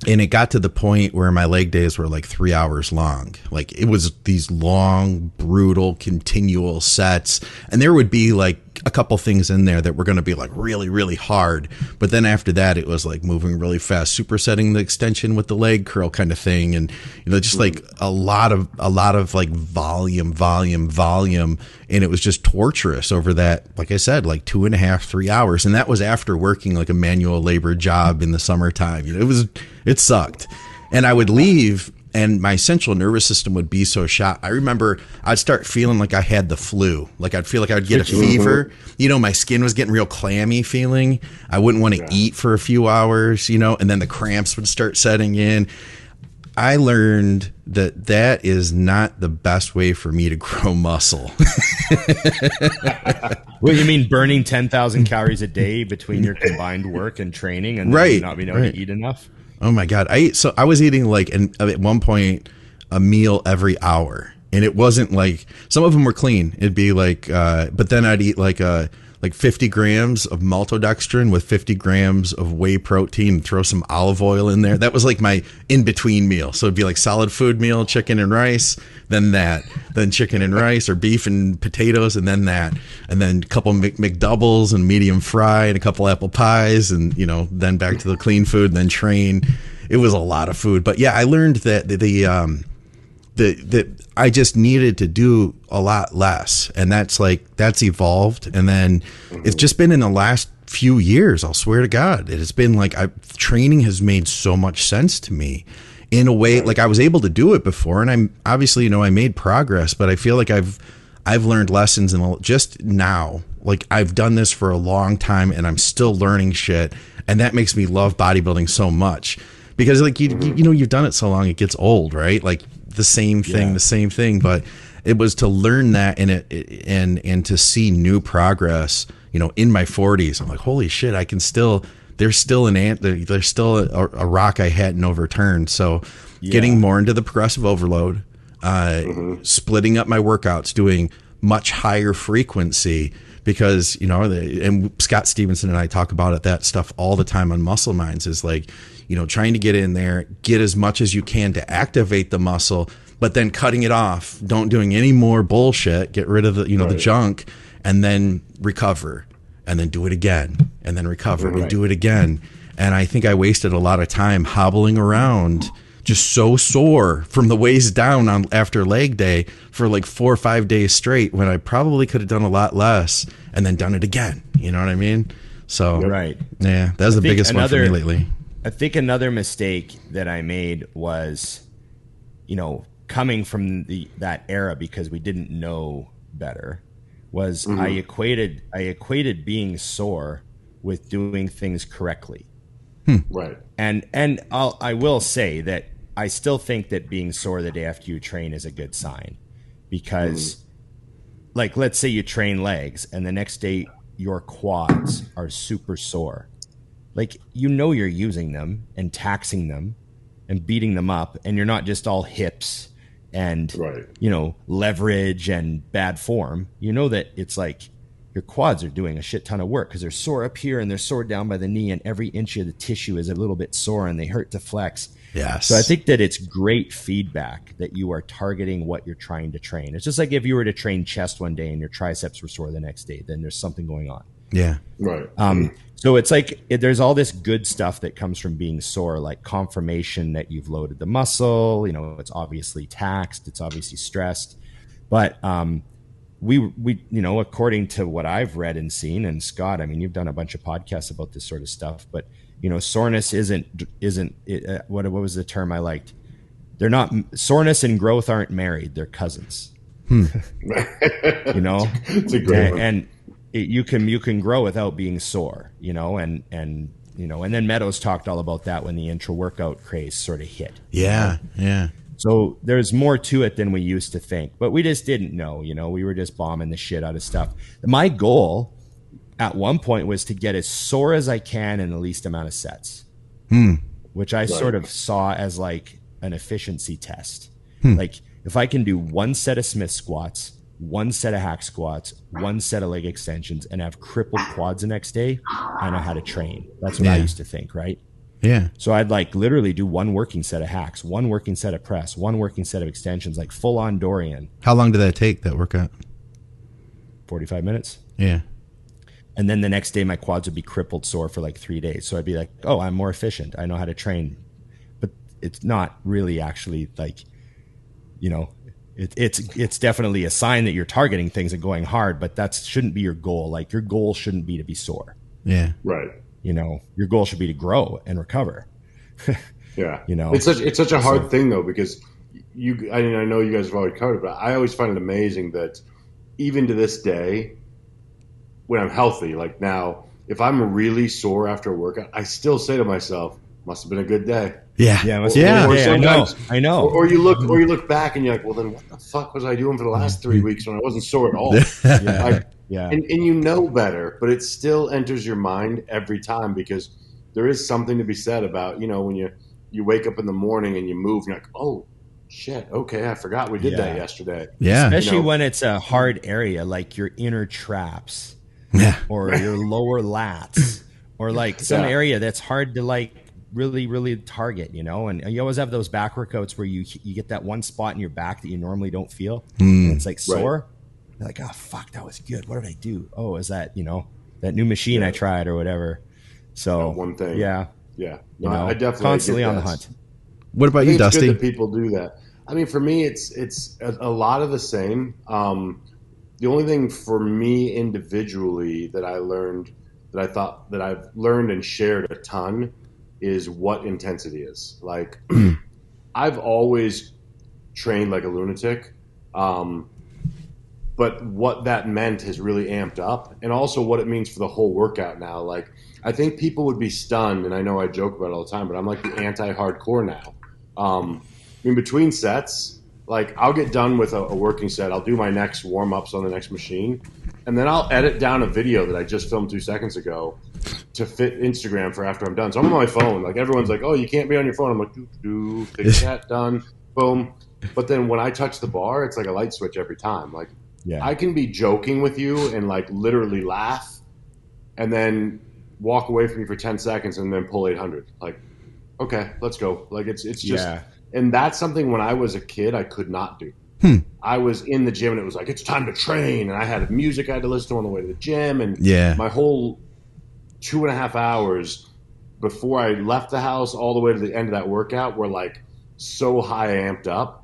and it got to the point where my leg days were like three hours long. Like it was these long, brutal, continual sets. And there would be like a couple things in there that were going to be like really, really hard. But then after that, it was like moving really fast, supersetting the extension with the leg curl kind of thing. And, you know, just like a lot of, a lot of like volume, volume, volume. And it was just torturous over that, like I said, like two and a half, three hours. And that was after working like a manual labor job in the summertime. You know, it was, it sucked. And I would leave and my central nervous system would be so shot. I remember I'd start feeling like I had the flu. Like I'd feel like I would get a mm-hmm. fever. You know, my skin was getting real clammy feeling. I wouldn't want to eat for a few hours, you know, and then the cramps would start setting in. I learned that that is not the best way for me to grow muscle. What you mean burning 10,000 calories a day between your combined work and training and then Right, not being able right. to eat enough? Oh my god! I so I was eating like an, at one point a meal every hour, and it wasn't like some of them were clean. It'd be like, uh, but then I'd eat like a like 50 grams of maltodextrin with 50 grams of whey protein throw some olive oil in there. That was like my in between meal. So it'd be like solid food meal, chicken and rice, then that, then chicken and rice or beef and potatoes, and then that, and then a couple Mc, McDoubles and medium fry and a couple apple pies, and you know, then back to the clean food, then train. It was a lot of food, but yeah, I learned that the, the um, that I just needed to do a lot less, and that's like that's evolved, and then it's just been in the last few years. I'll swear to God, it has been like I training has made so much sense to me in a way like I was able to do it before, and I'm obviously you know I made progress, but I feel like I've I've learned lessons and just now. Like I've done this for a long time, and I'm still learning shit, and that makes me love bodybuilding so much. Because like you you know you've done it so long it gets old right? Like the same thing Yeah. the same thing but it was to learn that and it and and to see new progress you know in my 40s i'm like holy shit i can still there's still an ant there's still a, a rock i hadn't overturned. So getting more into the progressive overload uh splitting up my workouts doing much higher frequency because you know the, and scott stevenson and i talk about it that stuff all the time on muscle minds is like you know trying to get in there get as much as you can to activate the muscle but then cutting it off don't doing any more bullshit get rid of the you know the junk and then recover and then do it again and then recover and do it again. And i think i wasted a lot of time hobbling around just so sore from the waist down on after leg day for like four or five days straight when I probably could have done a lot less and then done it again. You know what I mean? So Right. yeah, that's the think biggest one for me lately. I think another mistake that I made was, you know, coming from the that era because we didn't know better, was mm-hmm. I equated I equated being sore with doing things correctly. Hmm. Right. And and I'll I will say that I still think that being sore the day after you train is a good sign because like let's say you train legs and the next day your quads are super sore. Like you know you're using them and taxing them and beating them up and you're not just all hips and Right. you know leverage and bad form. You know that it's like your quads are doing a shit ton of work because they're sore up here and they're sore down by the knee and every inch of the tissue is a little bit sore and they hurt to flex. Yes. So I think that it's great feedback that you are targeting what you're trying to train. It's just like if you were to train chest one day and your triceps were sore the next day, then there's something going on. Yeah. Right. Um, so it's like it, there's all this good stuff that comes from being sore, like confirmation that you've loaded the muscle. You know, it's obviously taxed, it's obviously stressed, but um, we we you know, according to what I've read and seen, and Scott, I mean, you've done a bunch of podcasts about this sort of stuff, but you know, soreness isn't isn't uh, what what was the term I liked? They're not soreness and growth aren't married; they're cousins. you know, it's a great and, and it, you can you can grow without being sore, you know, and and you know, and then Meadows talked all about that when the intra workout craze sort of hit. Yeah. Yeah. So there's more to it than we used to think, but we just didn't know, you know, we were just bombing the shit out of stuff. My goal at one point was to get as sore as I can in the least amount of sets, hmm. which I sort of saw as like an efficiency test. Hmm. Like if I can do one set of Smith squats, one set of hack squats, one set of leg extensions, and have crippled quads the next day, I know how to train. That's what I used to think, right? Yeah. So I'd like literally do one working set of hacks, one working set of press, one working set of extensions, like full on Dorian, How long did that take, that workout? 45 minutes. Yeah. And then the next day, my quads would be crippled sore for like three days. So I'd be like, oh, I'm more efficient. I know how to train. But it's not really actually like, you know, it, it's it's definitely a sign that you're targeting things and going hard, but that shouldn't be your goal. Like your goal shouldn't be to be sore. Yeah. right. You know, your goal should be to grow and recover. Yeah, You know, it's such it's such a hard so- thing though because you. I mean, I know you guys have already covered, it, but I always find it amazing that even to this day, when I'm healthy, like now, if I'm really sore after a workout, I still say to myself, "Must have been a good day." Yeah. Yeah, Or- Yeah. or day. I know. I know. Or, or you look, or you look back and you're like, "Well, then what the fuck was I doing for the last three weeks when I wasn't sore at all?" yeah, Like, yeah. and, and you know better, but it still enters your mind every time because there is something to be said about you know when you you wake up in the morning and you move, you're like, oh shit, okay, I forgot we did that yesterday. Yeah. Especially you know- when it's a hard area like your inner traps Yeah. or your lower lats or like some Yeah. area that's hard to like really really target you know and you always have those back workouts where you you get that one spot in your back that you normally don't feel and it's like sore You're like oh fuck that was good what did i do oh is that you know that new machine i tried or whatever so That one thing. yeah Yeah, you know I definitely constantly on the hunt What about you, think it's Dusty? good that people do that. I mean, for me, it's it's a, a lot of the same. Um, the only thing for me individually that I learned that I thought that I've learned and shared a ton is what intensity is. Like, I've always trained like a lunatic, um, but what that meant has really amped up, and also what it means for the whole workout now. Like, I think people would be stunned, and I know I joke about it all the time, but I'm like the anti-hardcore now. Um, in between sets, like I'll get done with a, a working set, I'll do my next warm ups on the next machine, and then I'll edit down a video that I just filmed two seconds ago to fit Instagram for after I'm done. So I'm on my phone. Like everyone's like, "Oh, you can't be on your phone." I'm like, "Do do, take that done, boom." But then when I touch the bar, it's like a light switch every time. Like yeah I can be joking with you and like literally laugh, and then walk away from you for ten seconds and then pull eight hundred. Like, okay, let's go. Like it's it's just, Yeah. and that's something when I was a kid I could not do. Hmm. I was in the gym and it was like it's time to train, and I had music I had to listen to on the way to the gym, and Yeah. my whole two and a half hours before I left the house all the way to the end of that workout were like so high amped up.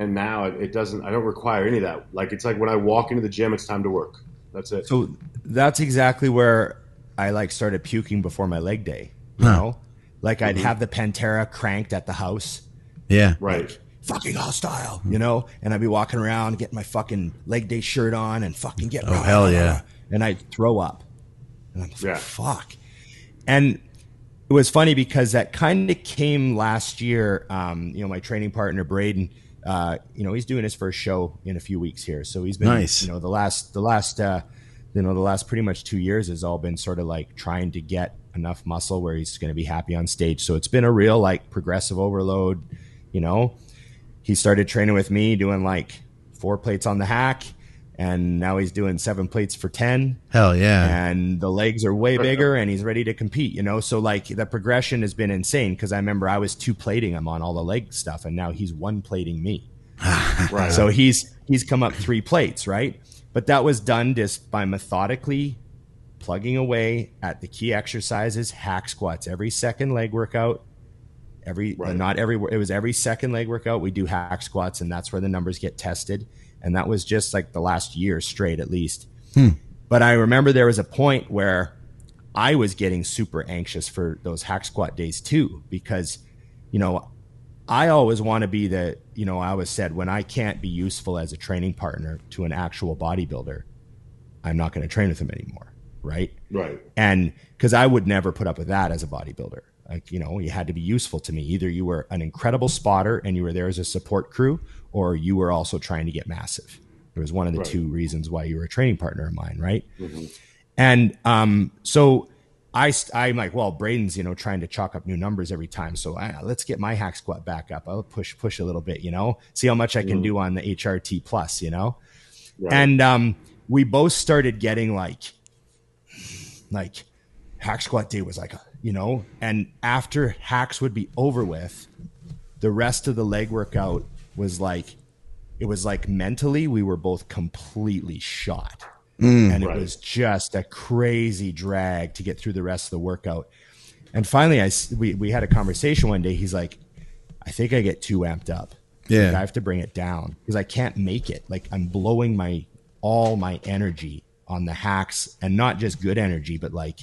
And now it, it doesn't, I don't require any of that. Like, it's like when I walk into the gym, it's time to work. That's it. So that's exactly where I like started puking before my leg day. You Huh. know, like I'd have the Pantera cranked at the house, Yeah. right. fucking hostile, you know, and I'd be walking around getting my fucking leg day shirt on and fucking get Oh, hell yeah. and I'd throw up, and I'm like, Yeah. fuck, and it was funny because that kind of came last year. Um, you know, my training partner Braden, uh, you know, he's doing his first show in a few weeks here, so he's been, Nice. you know, the last, the last, uh, you know, the last pretty much two years has all been sort of like trying to get enough muscle where he's going to be happy on stage. So it's been a real like progressive overload. You know, he started training with me doing like four plates on the hack, and now he's doing seven plates for ten Hell yeah. and the legs are way bigger and he's ready to compete you know so like the progression has been insane because i remember i was two plating him on all the leg stuff and now he's one plating me Right. so he's he's come up three plates right but that was done just by methodically plugging away at the key exercises, hack squats every second leg workout. Every Right. not every it was every second leg workout we do hack squats and that's where the numbers get tested and that was just like the last year straight at least. Hmm. But I remember there was a point where I was getting super anxious for those hack squat days too because you know I always want to be the, you know, I always said when I can't be useful as a training partner to an actual bodybuilder, I'm not going to train with him anymore. Right. Right. And because I would never put up with that as a bodybuilder. Like, you know, you had to be useful to me. Either you were an incredible spotter and you were there as a support crew, or you were also trying to get massive. It was one of the Right. two reasons why you were a training partner of mine. Right. And um, so I, I'm like, well, Braden's, you know, trying to chalk up new numbers every time. So I, let's get my hack squat back up. I'll push, push a little bit, you know, see how much I can do on the HRT plus, you know? Right. And um, we both started getting like, like hack squat day was like, you know, and after hacks would be over with, the rest of the leg workout was like, it was like mentally we were both completely shot. Mm. and it Right. was just a crazy drag to get through the rest of the workout. And finally, I we we had a conversation one day. He's like, "I think I get too amped up. Yeah. Like, I have to bring it down because I can't make it. Like I'm blowing my all my energy on the hacks, and not just good energy, but like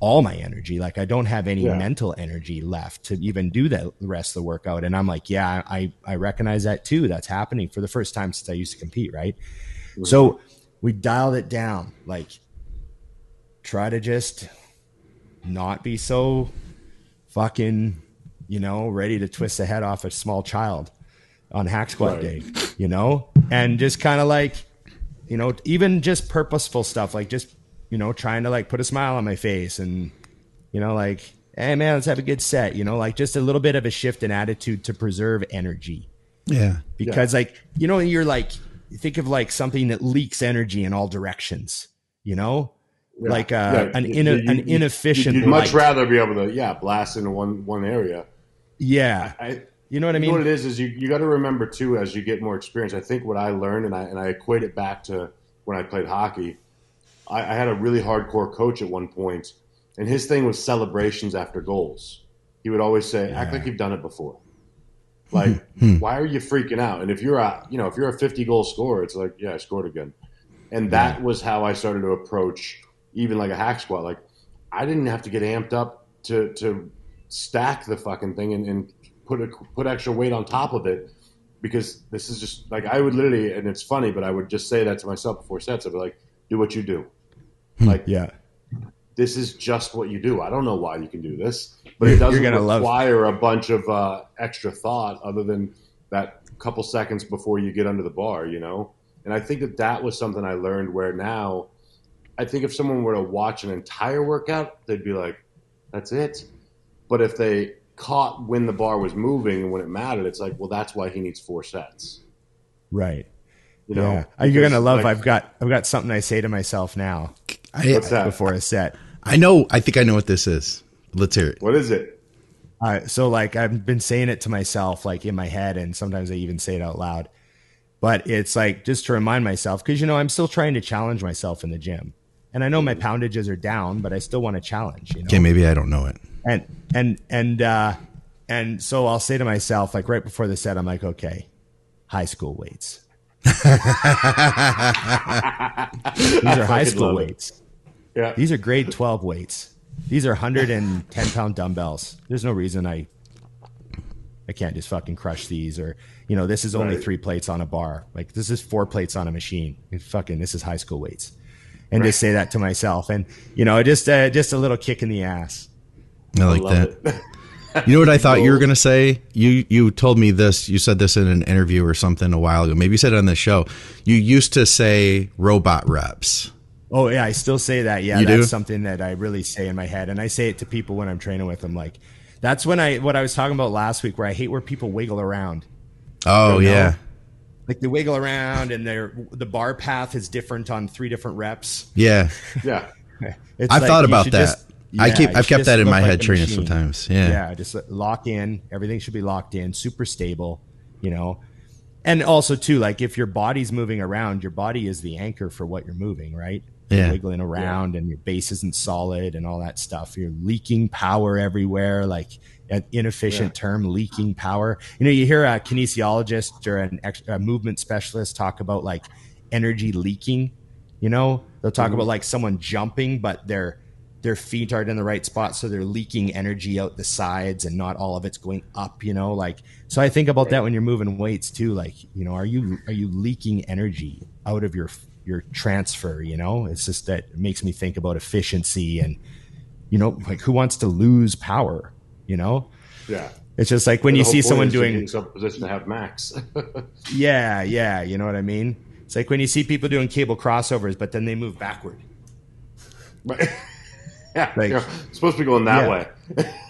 all my energy. Like I don't have any Yeah. mental energy left to even do the rest of the workout. And I'm like, yeah, I I recognize that too. That's happening for the first time since I used to compete, right? Mm-hmm. So we dialed it down. Like try to just not be so fucking, you know, ready to twist the head off a small child on hack squat Right. day, you know? And just kind of like, you know, even just purposeful stuff, like just, you know, trying to like put a smile on my face and, you know, like, hey man, let's have a good set, you know, like just a little bit of a shift in attitude to preserve energy Yeah. because like you know you're like think of like something that leaks energy in all directions you know Yeah. like uh, Yeah, an you- you- an inefficient You'd much light. rather be able to, yeah, blast into one one area. yeah I, you know what i mean what it is is you, you got to remember too as you get more experience. I think what I learned and I and I equate it back to when I played hockey. I, I had a really hardcore coach at one point, and his thing was celebrations after goals. He would always say, "Act like you've done it before." Like, hmm. Hmm. why are you freaking out? And if you're a you know if you're a 50 goal scorer, it's like, yeah, I scored again. And that was how I started to approach even like a hack squat. Like, I didn't have to get amped up to to stack the fucking thing and, and put a, put extra weight on top of it because this is just like I would literally and it's funny, but I would just say that to myself before sets. I'd be like, do what you do. Like yeah this is just what you do. I don't know why you can do this, but it doesn't require a bunch of uh, extra thought other than that couple seconds before you get under the bar, you know. And I think that that was something I learned. Where now, I think if someone were to watch an entire workout, they'd be like, "That's it." But if they caught when the bar was moving and when it mattered, it's like, well, that's why he needs four sets. right You know, yeah Uh, you're gonna love like, i've got i've got something i say to myself now I, What's that? before a set I know. I think I know what this is. Let's hear it. What is it? Uh, so like I've been saying it to myself, like in my head, and sometimes I even say it out loud. But it's like just to remind myself, because you know I'm still trying to challenge myself in the gym, and I know my poundages are down, but I still want to challenge. You know, Okay, maybe I don't know it. and and and uh, and so I'll say to myself, like right before the set, I'm like, okay, high school weights. These are high school weights. it. Weights. Yeah, These are grade 12 weights. These are 110 pound dumbbells. There's no reason I I can't just fucking crush these or you know, this is only Right. three plates on a bar. Like this is four plates on a machine. It's fucking this is high school weights. And just say that to myself and you know, just uh, just a little kick in the ass. I like love that. You know what I thought you were going to say? You you told me this. You said this in an interview or something a while ago. Maybe you said it on the show. You used to say robot reps. Oh yeah, I still say that. Yeah, You that's do? something that I really say in my head, and I say it to people when I'm training with them. Like, that's when I what I was talking about last week, where I hate where people wiggle around. Oh Don't know. yeah, Like they wiggle around, and their the bar path is different on three different reps. yeah. yeah. It's I've like thought about that. just- I keep I've kept that in my like head a training machine. sometimes. Yeah. yeah, just lock in. Everything should be locked in, super stable. You know, and also too, like if your body's moving around, your body is the anchor for what you're moving, right? Yeah. wiggling around and your base isn't solid and all that stuff. You're leaking power everywhere, like an inefficient term, leaking power. You know, you hear a kinesiologist or an ex, a movement specialist talk about like energy leaking. You know, they'll talk about mm-hmm. like someone jumping, but their their feet aren't in the right spot, so they're leaking energy out the sides, and not all of it's going up. You know, like so. I think about that when you're moving weights too. Like, you know, are you are you leaking energy out of your your transfer? You know, it's just that it makes me think about efficiency and you know, like who wants to lose power? You know, Yeah. it's just like when you see someone is to get doing in position to have max. Yeah, yeah, you know what I mean? It's like when you see people doing cable crossovers, but then they move backward. Right. yeah. Like- you're supposed to be going that Yeah. way.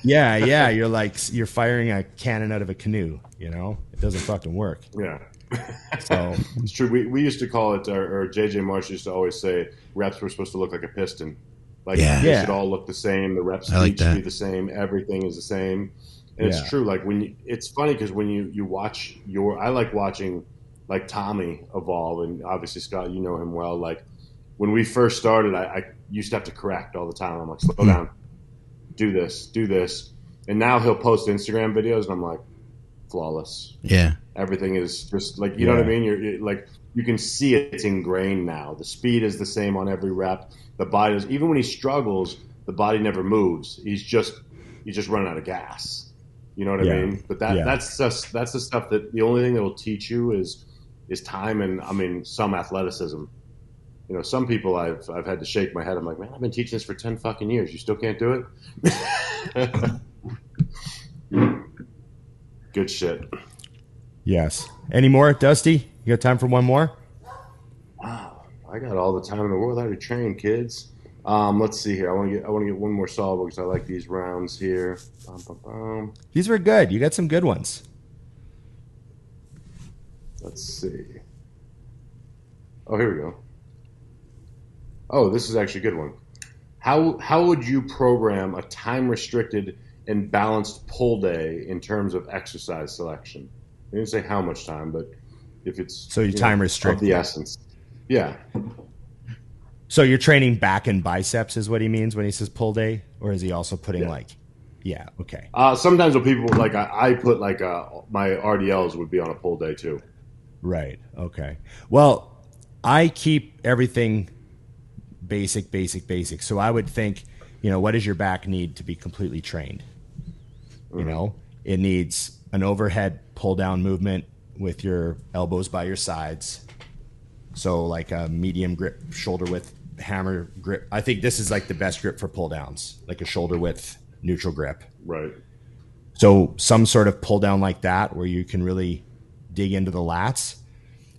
Yeah, yeah, you're like you're firing a cannon out of a canoe, you know? It doesn't fucking work. yeah. So, It's true. We, we used to call it, or, or JJ Marsh used to always say, reps were supposed to look like a piston. Like Yeah. they Yeah. should all look the same. The reps I like each should be the same. Everything is the same. And Yeah. it's true. Like when you, it's funny because when you you watch your, I like watching like Tommy evolve, and obviously Scott, you know him well. Like when we first started, I, I used to have to correct all the time. I'm like, slow Hmm. down, do this, do this, and now he'll post Instagram videos, and I'm like, flawless Yeah. everything is just like you know what I mean. You're, you're like you can see it, it's ingrained now. The speed is the same on every rep. The body is even when he struggles, the body never moves. He's just he's just running out of gas. You know what Yeah. I mean? But that Yeah. that's just that's the stuff that the only thing that will teach you is is time and I mean some athleticism. You know, some people I've I've had to shake my head. I'm like, man, I've been teaching this for ten fucking years. You still can't do it. Good shit. yes. Any more, Dusty? You got time for one more? Wow, I got all the time in the world. I already train, kids. Um, let's see here. I want to get I want to get one more solid because I like these rounds here. Bum, bum, bum. These were good. You got some good ones. Let's see. Oh, here we go. Oh, this is actually a good one. How how would you program a time restricted and balanced pull day in terms of exercise selection? I didn't say how much time, but if it's So you know, time of restricted. the essence. Yeah, So you're training back and biceps is what he means when he says pull day, or is he also putting Yeah. like, yeah, okay, Uh, sometimes when people like I, I put like uh, my RDLs would be on a pull day too. right, okay. Well, I keep everything basic, basic, basic. So I would think, you know, what does your back need to be completely trained? You mm-hmm. know, it needs an overhead pull down movement with your elbows by your sides. So like a medium grip, shoulder width hammer grip. I think this is like the best grip for pull downs, like a shoulder width neutral grip. Right. So some sort of pull down like that where you can really dig into the lats.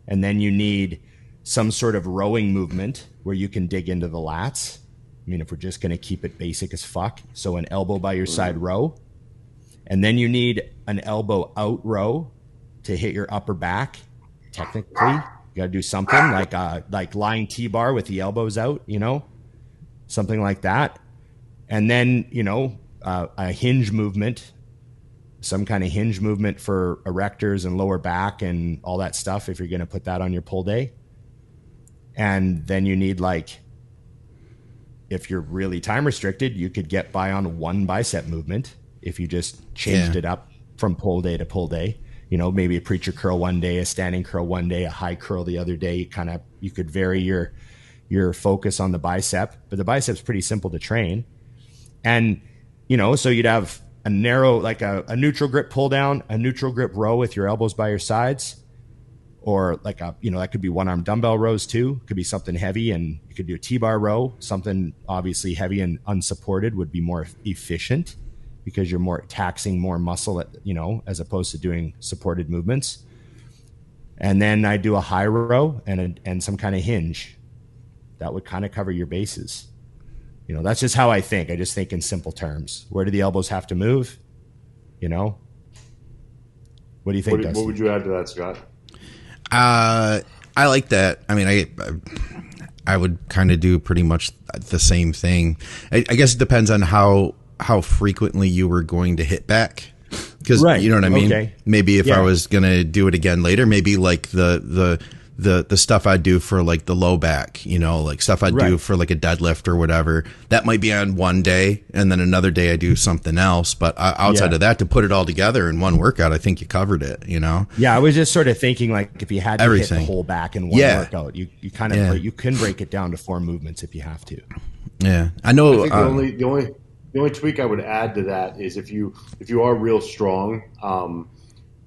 And then you need some sort of rowing movement where you can dig into the lats. I mean, if we're just going to keep it basic as fuck. So an elbow by your mm-hmm. side row. And then you need an elbow out row to hit your upper back. Technically, you got to do something like uh, like lying T-bar with the elbows out, you know, something like that. And then, you know, uh, a hinge movement some kind of hinge movement for erectors and lower back and all that stuff if you're going to put that on your pull day. And then you need like if you're really time restricted, you could get by on one bicep movement if you just changed Yeah. it up from pull day to pull day. You know, maybe a preacher curl one day, a standing curl one day, a high curl the other day. You Kind of you could vary your your focus on the bicep, but the bicep's pretty simple to train. And, you know, so you'd have a narrow, like a, a neutral grip pull down, a neutral grip row with your elbows by your sides, or like a, you know, that could be one arm dumbbell rows too. Could be something heavy and you could do a T bar row. Something obviously heavy and unsupported would be more efficient because you're more taxing more muscle, at, you know, as opposed to doing supported movements. And then I do a high row and a, and some kind of hinge. That would kind of cover your bases. You know, that's just how I think. I just think in simple terms. Where do the elbows have to move? You know? What do you think, What, Dusty? what would you add to that, Scott? Uh, I like that. I mean, I I would kind of do pretty much the same thing. I, I guess it depends on how how frequently you were going to hit back. Because Right. you know what I mean. Okay. Maybe if Yeah. I was gonna do it again later, maybe like the the the the stuff I do for like the low back, you know, like stuff I do for like a deadlift or whatever. That might be on one day, and then another day I do something else. But uh, outside Yeah. of that, to put it all together in one workout, I think you covered it. You know, Yeah, I was just sort of thinking like if you had to hit the whole back in one Yeah. workout, you, you kind of Yeah. you can break it down to four movements if you have to. yeah, I know. I think uh, the only the only the only tweak I would add to that is if you if you are real strong, um,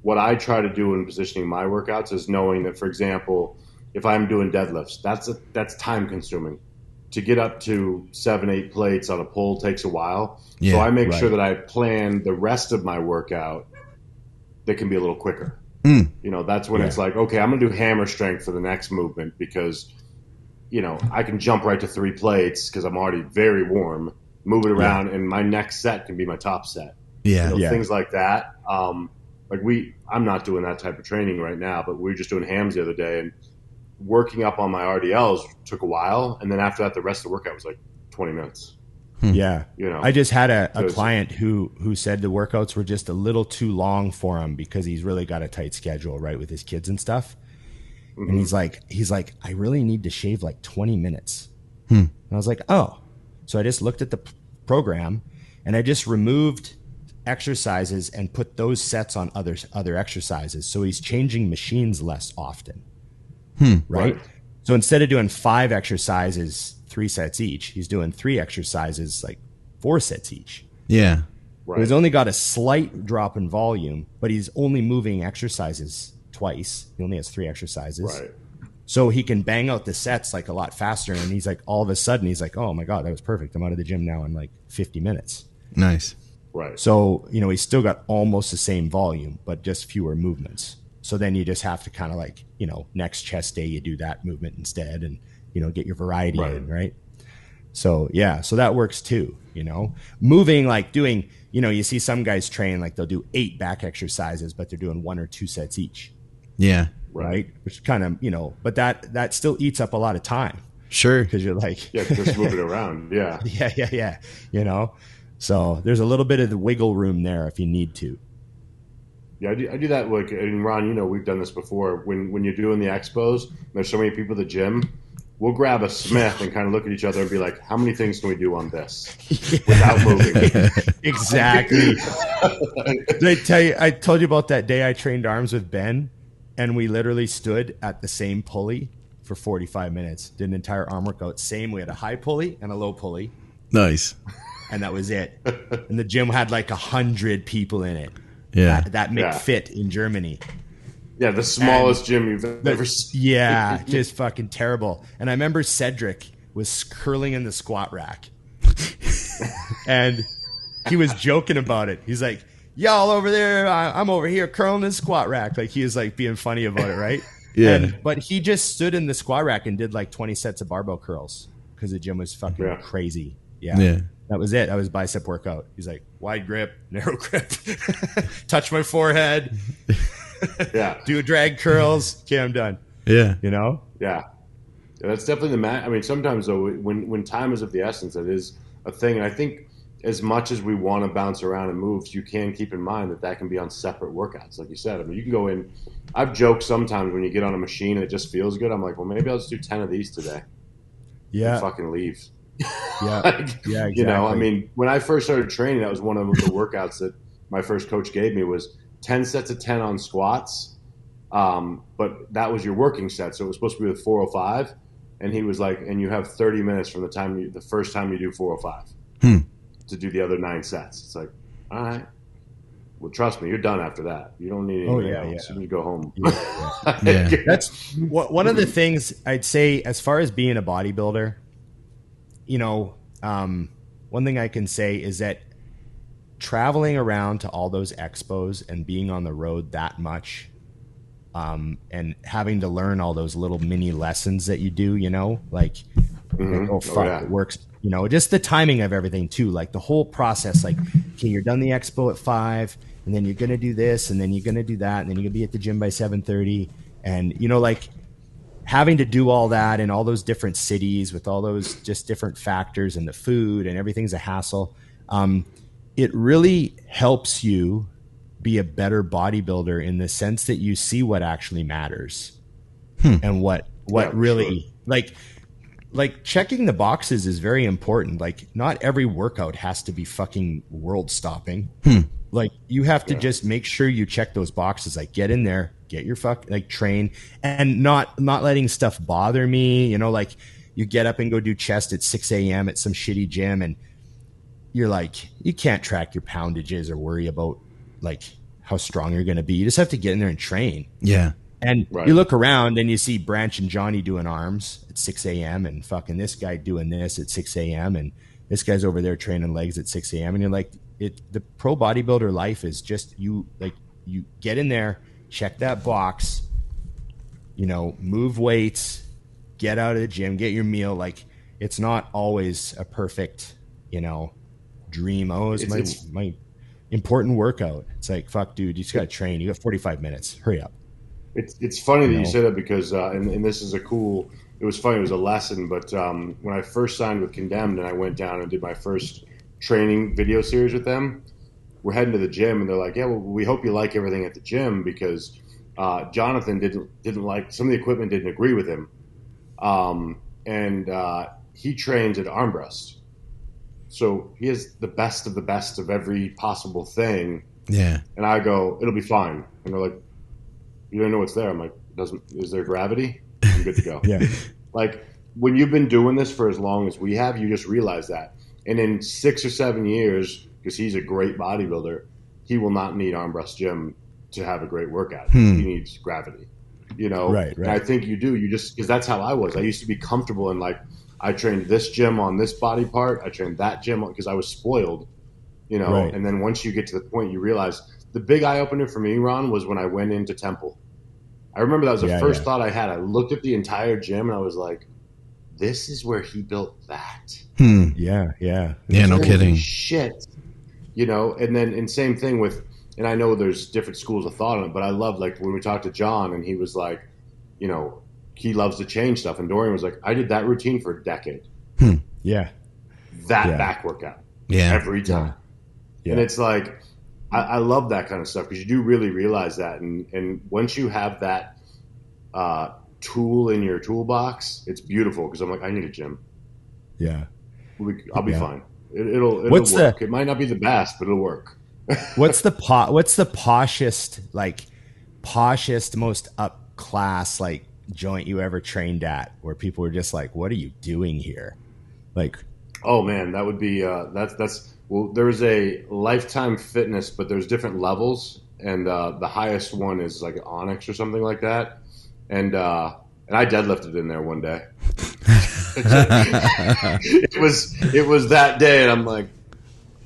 what I try to do in positioning my workouts is knowing that, for example, if I'm doing deadlifts, that's a, that's time consuming. To get up to seven eight plates on a pull takes a while, so I make right. sure that I plan the rest of my workout that can be a little quicker. Mm. You know, that's when Yeah. it's like, okay, I'm going to do hammer strength for the next movement because you know, I can jump right to three plates because I'm already very warm, move it around, and my next set can be my top set. yeah, You know, Yeah. things like that. Um, like we, I'm not doing that type of training right now, but we were just doing hams the other day, and working up on my RDLs took a while, and then after that, the rest of the workout was like 20 minutes. Yeah. You know, I just had a, a So client who who said the workouts were just a little too long for him because he's really got a tight schedule, right, with his kids and stuff. Mm-hmm. And he's like, he's like, I really need to shave like 20 minutes. And I was like, oh. So I just looked at the p- program and I just removed exercises and put those sets on other other exercises. So he's changing machines less often. Right? Right. So instead of doing five exercises, three sets each, he's doing three exercises, like four sets each. yeah, right. He's only got a slight drop in volume, but he's only moving exercises twice. He only has three exercises. right. So he can bang out the sets like a lot faster. And he's like, all of a sudden, he's like, oh my God, that was perfect. I'm out of the gym now in like 50 minutes. nice. Right. So, you know, he's still got almost the same volume, but just fewer movements. So then you just have to kind of like, you know, next chest day, you do that movement instead and, you know, get your variety Right. in, right? So, yeah, so that works too, you know, moving like doing, you know, you see some guys train like they'll do eight back exercises, but they're doing one or two sets each, Yeah, right? Which kind of, you know, but that, that still eats up a lot of time sure. because you're like, Yeah, just moving around. Yeah. yeah, yeah, yeah, you know, so there's a little bit of the wiggle room there if you need to. Yeah, I do, I do that. Like, and Ron, you know, we've done this before. When when you're doing the expos, and there's so many people at the gym. We'll grab a Smith and kind of look at each other and be like, "How many things can we do on this without moving?" Exactly. Did I tell you? I told you about that day I trained arms with Ben, and we literally stood at the same pulley for 45 minutes. Did an entire arm workout. Same. We had a high pulley and a low pulley, Nice. and that was it. and the gym had like a hundred people in it. Yeah. That, that Yeah. McFit in Germany. Yeah, the smallest gym you've ever seen. Yeah, just fucking terrible. And I remember Cedric was curling in the squat rack. and he was joking about it. He's like, Y'all over there, I- I'm over here curling in the squat rack. Like he was like being funny about it, right? Yeah. And, but he just stood in the squat rack and did like 20 sets of barbell curls because the gym was fucking Yeah. crazy. Yeah. Yeah. That was it. That was bicep workout. He's like, wide grip, narrow grip, touch my forehead, Yeah, do drag curls. Okay, I'm done. Yeah. You know? yeah, yeah. That's definitely the man. I mean, sometimes though, when when time is of the essence, it is a thing. And I think as much as we want to bounce around and move, you can keep in mind that that can be on separate workouts. Like you said, I mean, you can go in. I've joked sometimes when you get on a machine and it just feels good. I'm like, well, maybe I'll just do ten of these today. Yeah. And fucking leave. Yeah. Like, Yeah, You know, I mean, when I first started training, that was one of the workouts that my first coach gave me was 10 sets of 10 on squats. Um, but that was your working set. So it was supposed to be with 405. And he was like, and you have 30 minutes from the time you, the first time you do 405 Hmm. To do the other nine sets. It's like, all right. Well, trust me, you're done after that. You don't need Oh, anything yeah, else. yeah. You go home. Yeah. That's wha- one of the things I'd say as far as being a bodybuilder. You know, um, one thing I can say is that traveling around to all those expos and being on the road that much, um, and having to learn all those little mini lessons that you do, you know, like, like, oh fuck, yeah. it works. You know, just the timing of everything too, like the whole process. Like, okay, you're done the expo at five, and then you're gonna do this, and then you're gonna do that, and then you're gonna be at the gym by seven thirty, and you know, like having to do all that in all those different cities with all those just different factors and the food and everything's a hassle. Um, it really helps you be a better bodybuilder in the sense that you see what actually matters. and what what Yeah, really sure. like like checking the boxes is very important. Like not every workout has to be fucking world stopping. Hmm. Like you have to just make sure you check those boxes. Like get in there, get your fuck like train and not not letting stuff bother me. You know, like you get up and go do chest at six AM at some shitty gym and you're like you can't track your poundages or worry about like how strong you're gonna be. You just have to get in there and train. Yeah. And Right. you look around and you see Branch and Johnny doing arms at 6 a.m. and fucking this guy doing this at 6 a.m. and this guy's over there training legs at 6 a.m. And you're like, it the pro bodybuilder life is just you like you get in there, check that box, you know, move weights, get out of the gym, get your meal. Like it's not always a perfect, you know, dream. Oh, it's, It's- my it's- my important workout. It's like fuck, dude, you just gotta train. You got 45 minutes. Hurry up. It's it's funny that You you say that because uh, and, and this is a cool. It was funny. It was a lesson, but um, when I first signed with Condemned and I went down and did my first training video series with them, we're heading to the gym and they're like, "Yeah, well, we hope you like everything at the gym because uh, Jonathan didn't didn't like some of the equipment didn't agree with him, um, and uh, he trains at Armbrust, so he has the best of the best of every possible thing." Yeah. And I go, it'll be fine. And they're like, you don't know what's there. I'm like, doesn't is there gravity? I'm good to go. Yeah. Like when you've been doing this for as long as we have, you just realize that. And in six or seven years, because he's a great bodybuilder, he will not need armbrust gym to have a great workout. Hmm. He needs gravity. You know, Right, And. I think you do. You just because that's how I was. I used to be comfortable in like I trained this gym on this body part. I trained that gym because I was spoiled. You know, Right. and then once you get to the point, you realize the big eye opener for me, Ron, was when I went into Temple. I remember that was the Yeah, first yeah. thought I had. I looked at the entire gym and I was like, "This is where he built that." Hmm. Yeah, yeah. Yeah, no kidding. Shit, you know. And then, and same thing with, and I know there's different schools of thought on it, but I love like when we talked to John and he was like, you know, he loves to change stuff, and Dorian was like, I did that routine for a decade, Yeah. that Yeah. back workout Yeah. every time. Yeah. And it's like, I, I love that kind of stuff because you do really realize that. And, and once you have that uh, tool in your toolbox, it's beautiful because I'm like, I need a gym. Yeah. We, I'll be Yeah. fine. It, it'll, it'll What's work. the- it might not be the best, but it'll work. What's the po- what's the poshest like poshest most up class like joint you ever trained at where people were just like what are you doing here? Like Oh man, that would be uh, that's that's well. There's a lifetime fitness, but there's different levels, and uh, the highest one is like Onyx or something like that. And uh, and I deadlifted in there one day. it was it was that day, and I'm like,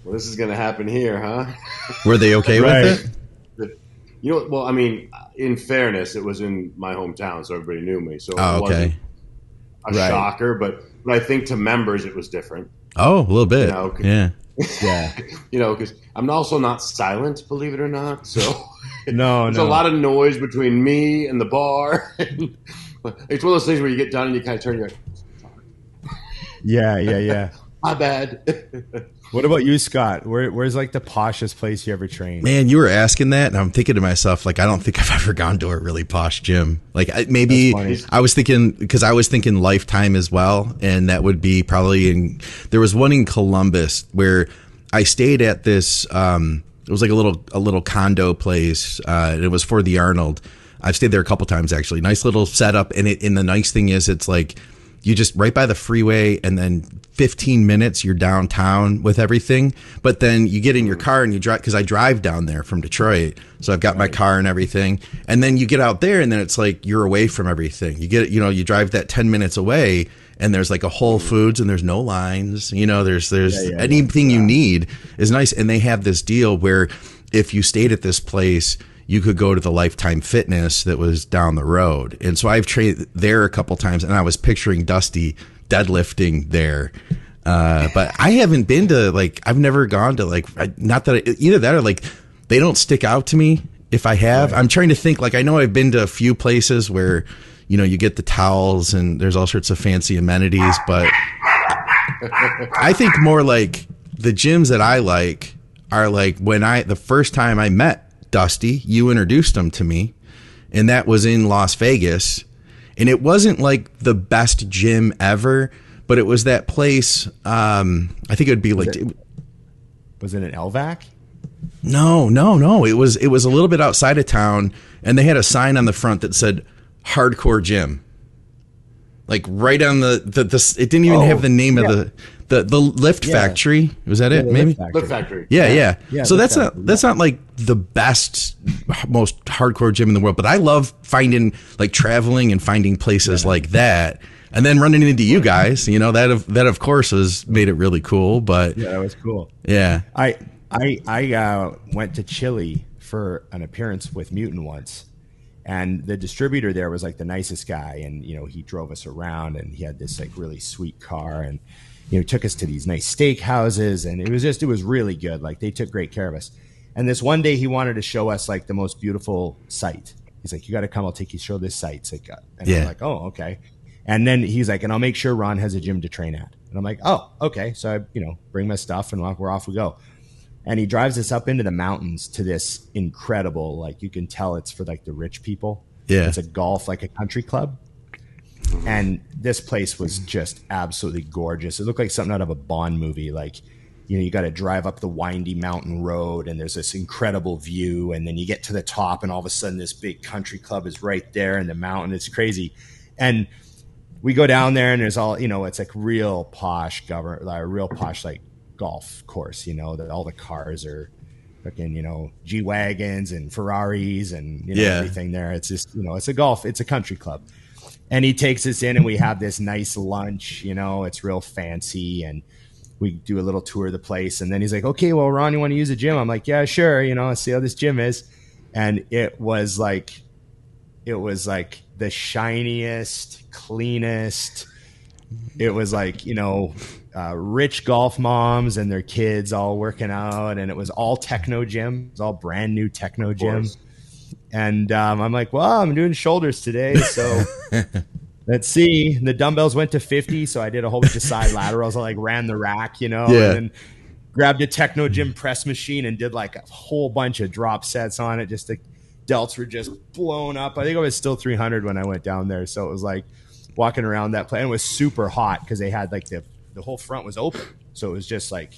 well, this is gonna happen here, huh? Were they okay Right. with it? You know, well, I mean, in fairness, it was in my hometown, so everybody knew me, so Oh, it wasn't okay. a Right. shocker. But but I think to members, it was different. Oh, a little bit. No, okay. yeah. yeah. you know, because I'm also not silent, believe it or not. So No, there's no. a lot of noise between me and the bar. it's one of those things where you get done and you kind of turn, like, yeah, yeah, yeah. my bad. What about you, Scott? Where, where's like the poshest place you ever trained? Man, you were asking that, and I'm thinking to myself, like, I don't think I've ever gone to a really posh gym. Like, maybe I was thinking because I was thinking Lifetime as well, and that would be probably in. There was one in Columbus where I stayed at this. Um, it was like a little a little condo place. Uh, and it was for the Arnold. I've stayed there a couple times actually. Nice little setup, and it. And the nice thing is, it's like you just right by the freeway and then 15 minutes you're downtown with everything. But then you get in your car and you drive because i drive down there from detroit. So i've got my car and everything. And then you get out there and then it's like you're away from everything. You get you know you drive that 10 minutes away and there's like a whole mm-hmm. foods and there's no lines. You know there's there's Yeah, yeah, anything you need is nice. And they have this deal where if you stayed at this place you could go to the Lifetime Fitness that was down the road. And so I've trained there a couple times and I was picturing Dusty deadlifting there. Uh, but I haven't been to like, I've never gone to like, not that I, either that or like, they don't stick out to me if I have. I'm trying to think like, I know I've been to a few places where, you know, you get the towels and there's all sorts of fancy amenities, but I think more like the gyms that I like are like when I the first time I met Dusty, you introduced him to me, and that was in Las Vegas. and it wasn't like the best gym ever, but it was that place. Um, I think it would be like. it- Was it an LVAC? No, no, no. It was it was a little bit outside of town, and they had a sign on the front that said "Hardcore Gym." Like right on the the, the it didn't even Oh, have the name yeah. of the the the lift Yeah. factory. Was that it? Maybe. Lift Factory. Lift Factory. Yeah, yeah. Yeah, so that's Factory, not that's not like the best, most hardcore gym in the world. But I love finding like traveling and finding places like that, and then running into you guys. You know that of that of course has made it really cool. But Yeah, that was cool. yeah, I I I uh, went to Chile for an appearance with Mutant once, and the distributor there was like the nicest guy, and you know he drove us around, and he had this like really sweet car, and you know took us to these nice steak houses, and it was just it was really good. Like they took great care of us. And this one day he wanted to show us like the most beautiful site. He's like, "You got to come. I'll take you show this site." It's like, uh, and Yeah. I'm like, "Oh, okay." And then he's like, "And I'll make sure Ron has a gym to train at." And I'm like, "Oh, okay." So I, you know, bring my stuff and we're off we go and he drives us up into the mountains to this incredible like you can tell it's for like the rich people Yeah. it's a golf like a country club Mm-hmm. and this place was just absolutely gorgeous. It looked like something out of a bond movie. Like you know you got to drive up the windy mountain road and there's this incredible view. And then you get to the top and all of a sudden this big country club is right there in the mountain. It's crazy. And we go down there and there's all you know it's like real posh government like a real posh like golf course you know that all the cars are fucking you know g wagons and ferraris and you know Yeah. everything there. It's just you know it's a golf it's a country club and he takes us in and we have this nice lunch you know it's real fancy. And we do a little tour of the place. And then he's like okay well ron you want to use a gym? I'm like yeah sure you know let's see how this gym is. And it was like it was like the shiniest cleanest. It was like you know uh, rich golf moms and their kids all working out. And it was all Technogym. It was all brand new Technogym. And um, i'm like well i'm doing shoulders today so let's see. The dumbbells went to 50 so i did a whole bunch of side laterals. I like ran the rack you know Yeah. and then grabbed a Technogym press machine and did like a whole bunch of drop sets on it just the delts were just blown up. I think i was still 300 when i went down there so it was like walking around that place and it was super hot because they had like the the whole front was open. So it was just like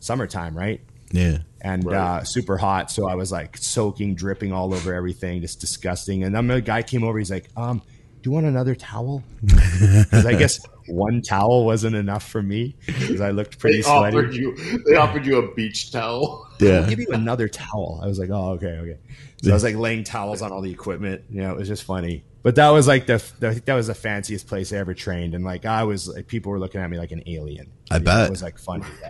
summertime right yeah. and Right. uh, super hot. So I was like soaking, dripping all over everything, just disgusting. And then a guy came over. He's like, um, "Do you want another towel?" Because I guess one towel wasn't enough for me because I looked pretty They sweaty. offered you. They offered you a beach towel. I'll Yeah. give you another towel. I was like, "Oh, okay, okay." So I was like laying towels on all the equipment. You know, it was just funny. But that was like the, the that was the fanciest place I ever trained, and like I was like people were looking at me like an alien. I You know, bet. it was like funny. Yeah,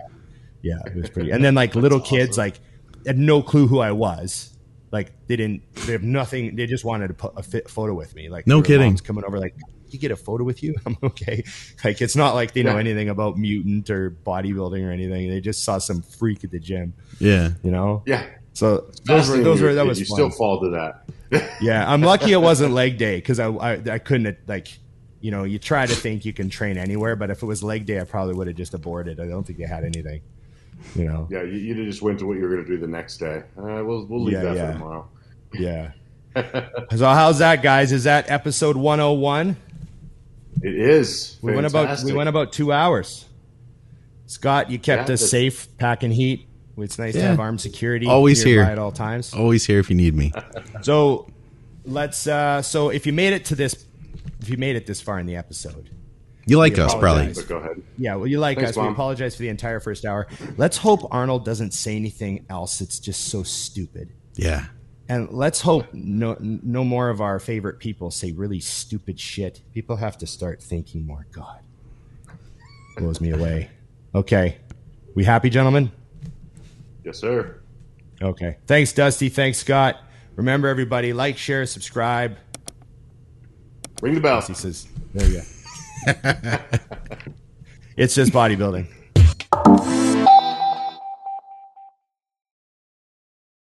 yeah, it was pretty. And then like little kids like had no clue who I was. Like they didn't. They have nothing. They just wanted to put a fit photo with me. Like No kidding. coming over like. You get a photo with you? I'm okay. Like it's not like they know Yeah. anything about mutant or bodybuilding or anything. They just saw some freak at the gym, Yeah. you know. Yeah. So those were those were that was You fun. still fall to that. yeah, I'm lucky it wasn't leg day because I, I I couldn't like you know you try to think you can train anywhere, but if it was leg day, I probably would have just aborted. I don't think they had anything. You know. Yeah, you, you just went to what you were going to do the next day. Uh, we'll we'll leave Yeah, that yeah. for tomorrow. Yeah. so how's that, guys? Is that episode 101? It is. We went about we went about two hours. Scott, you kept Yeah, us that's- safe, packing heat. It's nice to have armed security Always here. at all times. Always here if you need me. So let's. uh So if you made it to this, if you made it this far in the episode, You like We us, probably. But go ahead. Yeah, well, you like Thanks, us. We apologize for the entire first hour. Let's hope Arnold doesn't say anything else. It's just so stupid. Yeah. And let's hope no, no more of our favorite people say really stupid shit. People have to start thinking more. God, blows me away. Okay, we happy, gentlemen? Yes, sir. Okay. Thanks, Dusty. Thanks, Scott. Remember, everybody, like, share, subscribe. Ring the bell. He says, "There you go." it's just bodybuilding.